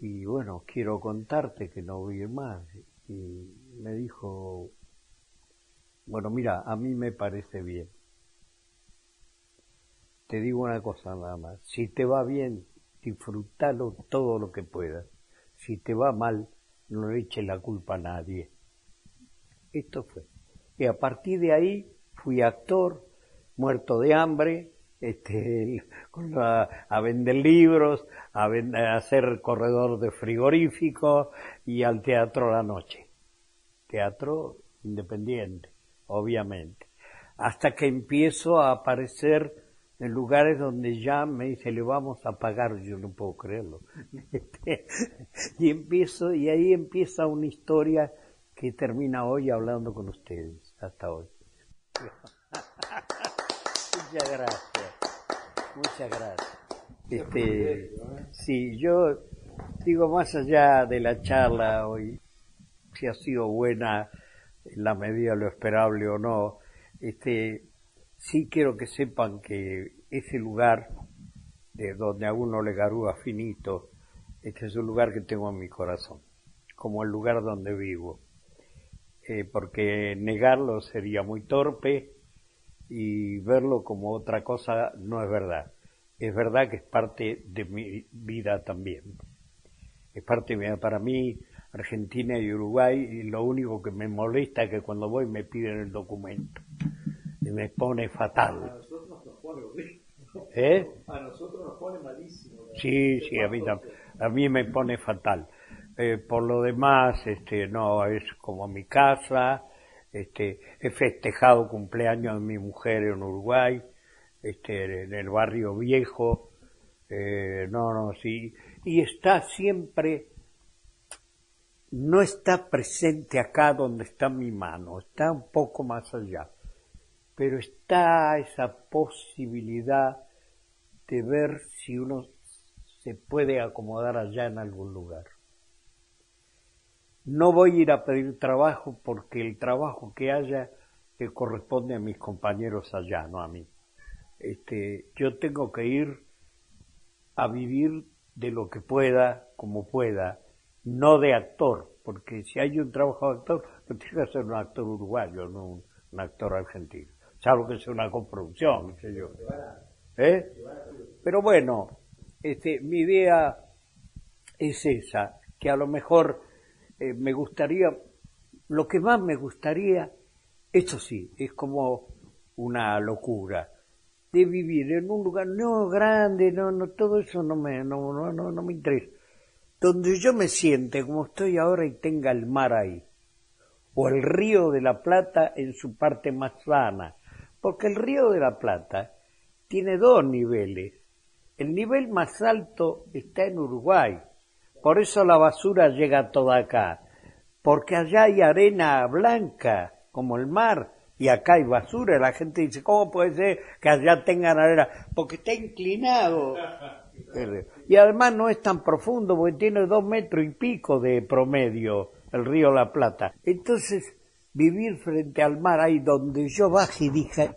y bueno, quiero contarte que no voy más. Y me dijo, bueno, mira, a mí me parece bien. Te digo una cosa nada más, si te va bien, disfrútalo todo lo que puedas. Si te va mal, no le eches la culpa a nadie. Esto fue. Y a partir de ahí fui actor, muerto de hambre, este, a, vender libros, a, hacer corredor de frigorífico y al teatro la noche. Teatro independiente, obviamente. Hasta que empiezo a aparecer en lugares donde ya me dice, le vamos a pagar, yo no puedo creerlo. Y empiezo, y ahí empieza una historia que termina hoy hablando con ustedes, hasta hoy. Muchas gracias. Muchas gracias. Este, sí, yo digo más allá de la charla hoy, si ha sido buena en la medida de lo esperable o no, este, sí quiero que sepan que ese lugar de donde a uno le garúa finito, este es un lugar que tengo en mi corazón, como el lugar donde vivo, eh, porque negarlo sería muy torpe y verlo como otra cosa no es verdad. Es verdad que es parte de mi vida también. es parte para mí Argentina y Uruguay y lo único que me molesta es que cuando voy me piden el documento y me pone fatal. A nosotros nos pone ¿Eh? A nosotros nos pone malísimo. Sí, sí, a mí, a mí me pone fatal. Eh, por lo demás, este, no, es como mi casa, este, he festejado cumpleaños de mi mujer en Uruguay, este, en el barrio viejo, eh, no, no, sí, y está siempre, no está presente acá donde está mi mano, está un poco más allá, pero está esa posibilidad de ver si uno se puede acomodar allá en algún lugar. No voy a ir a pedir trabajo porque el trabajo que haya que corresponde a mis compañeros allá, no a mí. Este, yo tengo que ir a vivir de lo que pueda, como pueda, no de actor, porque si hay un trabajo de actor, pues tiene que ser un actor uruguayo, no un, actor argentino. Salvo que sea una coproducción, no sé yo. ¿Eh? Pero bueno, este, mi idea es esa, que a lo mejor eh, me gustaría, lo que más me gustaría, eso sí, es como una locura, de vivir en un lugar no grande, no, no, todo eso no me, no, no, no, no me interesa, donde yo me siente como estoy ahora y tenga el mar ahí, o el río de la Plata en su parte más sana, porque el río de la Plata tiene dos niveles. El nivel más alto está en Uruguay, por eso la basura llega toda acá, porque allá hay arena blanca, como el mar, y acá hay basura. La gente dice, ¿cómo puede ser que allá tengan arena? Porque está inclinado. Y además no es tan profundo, porque tiene dos metros y pico de promedio el río La Plata. Entonces, vivir frente al mar, ahí donde yo bajé y dije,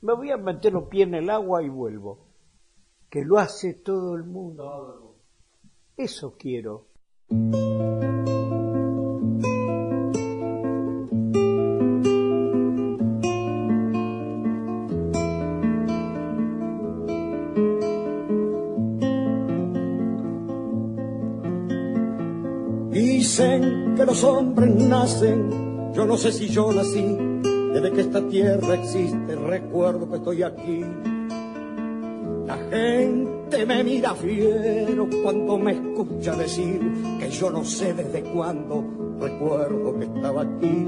me voy a meter los pies en el agua y vuelvo. Que lo hace todo el mundo. Eso quiero. Dicen que los hombres nacen, yo no sé si yo nací, desde que esta tierra existe, recuerdo que estoy aquí. La gente me mira fiero cuando me escucha decir que yo no sé desde cuándo recuerdo que estaba aquí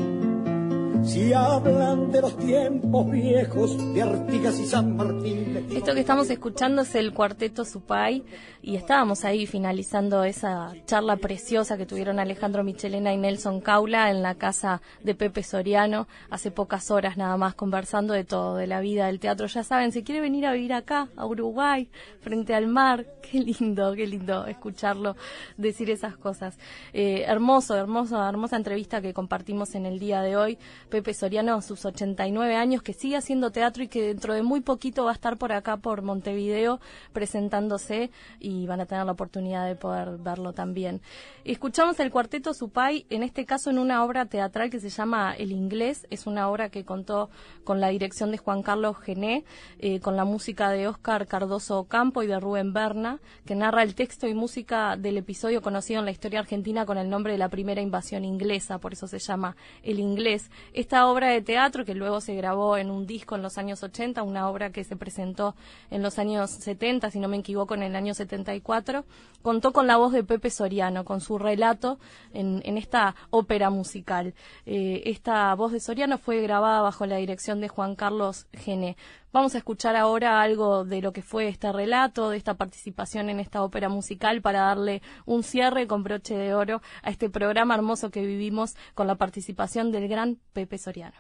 si hablan de los tiempos viejos de Artigas y San Martín. Esto que estamos escuchando es el cuarteto Supay y estábamos ahí finalizando esa charla preciosa que tuvieron Alejandro Michelena y Nelson Caula en la casa de Pepe Soriano hace pocas horas nada más conversando de todo, de la vida del teatro. Ya saben, si quiere venir a vivir acá, a Uruguay, frente al mar, qué lindo, qué lindo escucharlo decir esas cosas. Eh, hermoso, hermoso, hermosa entrevista que compartimos en el día de hoy. Pepe Soriano a sus 89 años, que sigue haciendo teatro y que dentro de muy poquito va a estar por acá, por Montevideo, presentándose y van a tener la oportunidad de poder verlo también. Escuchamos el cuarteto Supay, en este caso en una obra teatral que se llama El Inglés, es una obra que contó con la dirección de Juan Carlos Gené, eh, con la música de Óscar Cardoso Campo y de Rubén Berna, que narra el texto y música del episodio conocido en la historia argentina con el nombre de la primera invasión inglesa, por eso se llama El Inglés esta obra de teatro que luego se grabó en un disco en los años 80, una obra que se presentó en los años 70, si no me equivoco, en el año 74, contó con la voz de Pepe Soriano, con su relato en, esta ópera musical. Eh, esta voz de Soriano fue grabada bajo la dirección de Juan Carlos Gené. Vamos a escuchar ahora algo de lo que fue este relato, de esta participación en esta ópera musical para darle un cierre con broche de oro a este programa hermoso que vivimos con la participación del gran Pepe Soriano.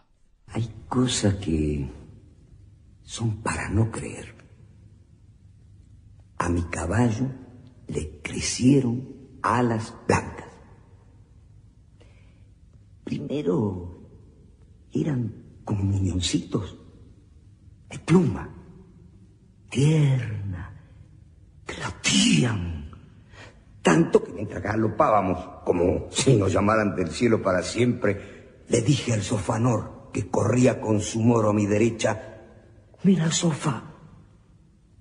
Hay cosas que son para no creer. A mi caballo le crecieron alas blancas. Primero eran como muñoncitos de pluma, tierna, que latían. Tanto que mientras galopábamos, como si nos llamaran del cielo para siempre, le dije al sofanor que corría con su moro a mi derecha, mira sofá,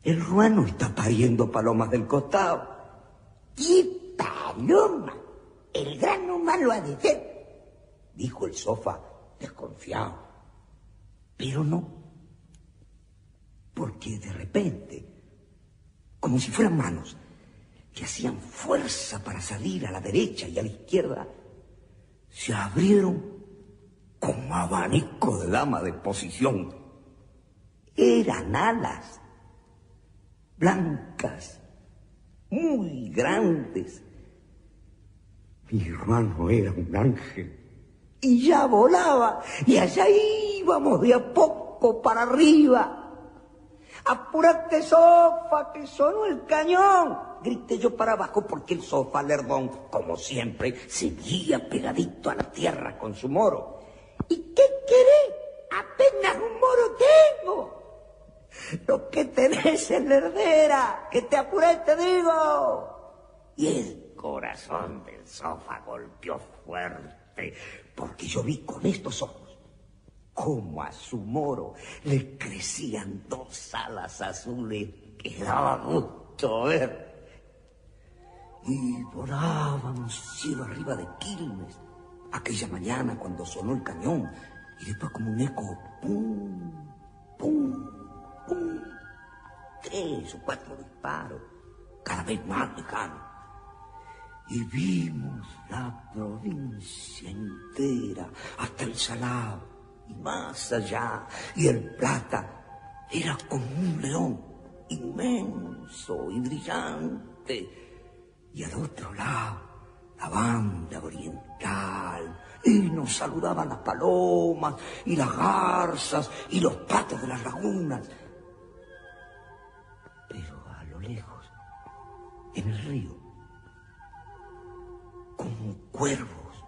el ruano está pariendo palomas del costado. Y paloma. El gran humano ha de ser, dijo el sofá desconfiado. Pero no, porque de repente, como si fueran manos que hacían fuerza para salir a la derecha y a la izquierda, se abrieron como abanico de dama de posición. Eran alas blancas, muy grandes. Mi hermano era un ángel y ya volaba y allá íbamos de a poco para arriba. Apúrate, sofá, que sonó el cañón. Grité yo para abajo porque el sofá lerdón, como siempre, seguía pegadito a la tierra con su moro. ¿Y qué querés? Apenas un moro tengo. Lo que tenés es lerdera. Que te apures, te digo. Y el corazón del sofá golpeó fuerte porque yo vi con estos ojos cómo a su moro le crecían dos alas azules que daba gusto ver. Y volábamos cielo arriba de Quilmes aquella mañana cuando sonó el cañón y después como un eco, pum, pum, pum, tres o cuatro disparos, cada vez más lejanos. Y vimos la provincia entera hasta el Salado más allá. Y el plata era como un león inmenso y brillante. Y al otro lado, la banda oriental. Y nos saludaban las palomas y las garzas y los patos de las lagunas. Pero a lo lejos, en el río, como cuervos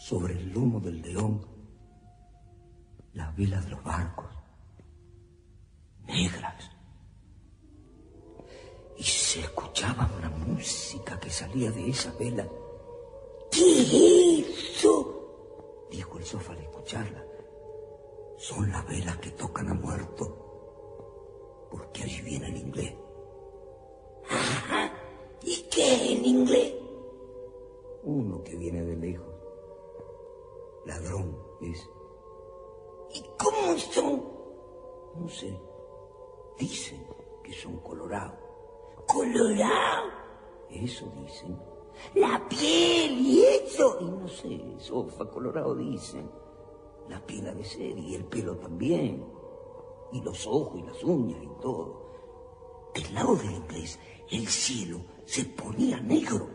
sobre el lomo del león, las velas de los barcos, negras. Y se escuchaba una música que salía de esa vela. ¿Qué es eso? Dijo el sofá al escucharla. Son las velas que tocan a muerto, porque allí viene el inglés. Ajá. ¿Y qué el inglés? Uno que viene de lejos. Ladrón es. ¿Y cómo son? No sé. Dicen que son colorados. ¿Colorado? Eso dicen. La piel y eso. Y no sé, sofa colorado dicen. La piel ha de ser y el pelo también. Y los ojos y las uñas y todo. Del lado del inglés, el cielo se ponía negro,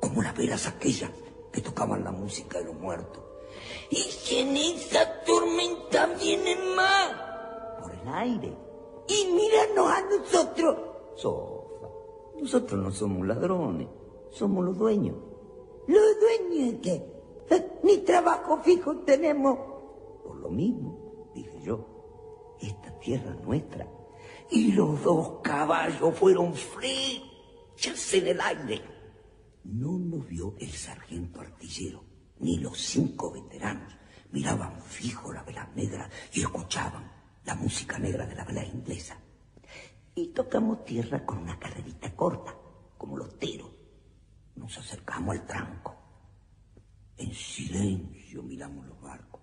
como las velas aquellas que tocaban la música de los muertos. Y que en esa tormenta vienen más por el aire. Y míranos a nosotros. Sofa, nosotros no somos ladrones, somos los dueños. ¿Los dueños de qué? Ni trabajo fijo tenemos. Por lo mismo, dije yo, esta tierra es nuestra. Y los dos caballos fueron flechas en el aire. No nos vio el sargento artillero ni los cinco veteranos miraban fijo la vela negra y escuchaban la música negra de la vela inglesa. Y tocamos tierra con una carrerita corta, como los teros. Nos acercamos al tranco. En silencio miramos los barcos.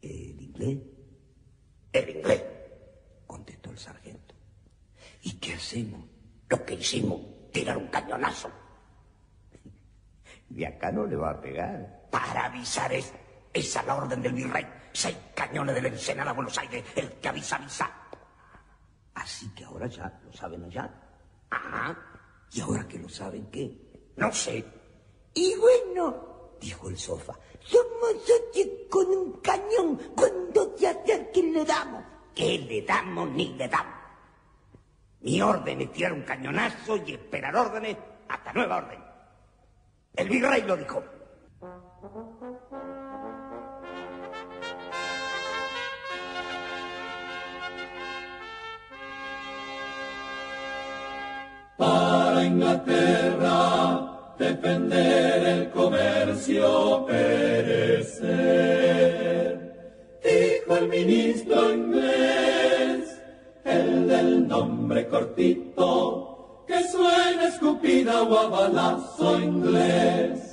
¿El inglés? El inglés, contestó el sargento. ¿Y qué hacemos? Lo que hicimos, tirar un cañonazo de acá no le va a pegar. Para avisar es, esa la orden del virrey. Seis cañones del Ensenada a Buenos Aires, el que avisa, avisa. Así que ahora ya lo saben allá. Ajá. ¿Y ahora que lo saben qué? No sé. Y bueno, dijo el sofá, somos ocho con un cañón cuando te acerquen le damos. ¿Qué le damos ni le damos? Mi orden es tirar un cañonazo y esperar órdenes hasta nueva orden. El virrey lo dijo. Para Inglaterra defender el comercio perecer. Dijo el ministro inglés, el del nombre cortito, que suena escupida o a balazo inglés.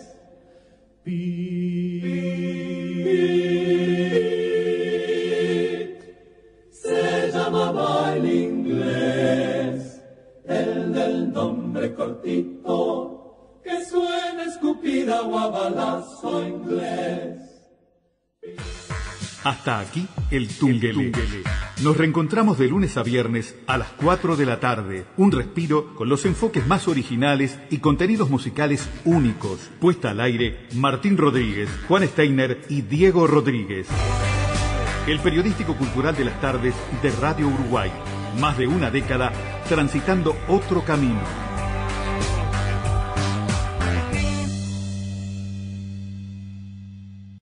se llamaba el inglés, el del nombre cortito, que suena escupida o a balazo inglés. Hasta aquí el Tungelé. Nos reencontramos de lunes a viernes a las 4 de la tarde. Un respiro con los enfoques más originales y contenidos musicales únicos. Puesta al aire Martín Rodríguez, Juan Steiner y Diego Rodríguez. El periodístico cultural de las tardes de Radio Uruguay. Más de una década transitando otro camino.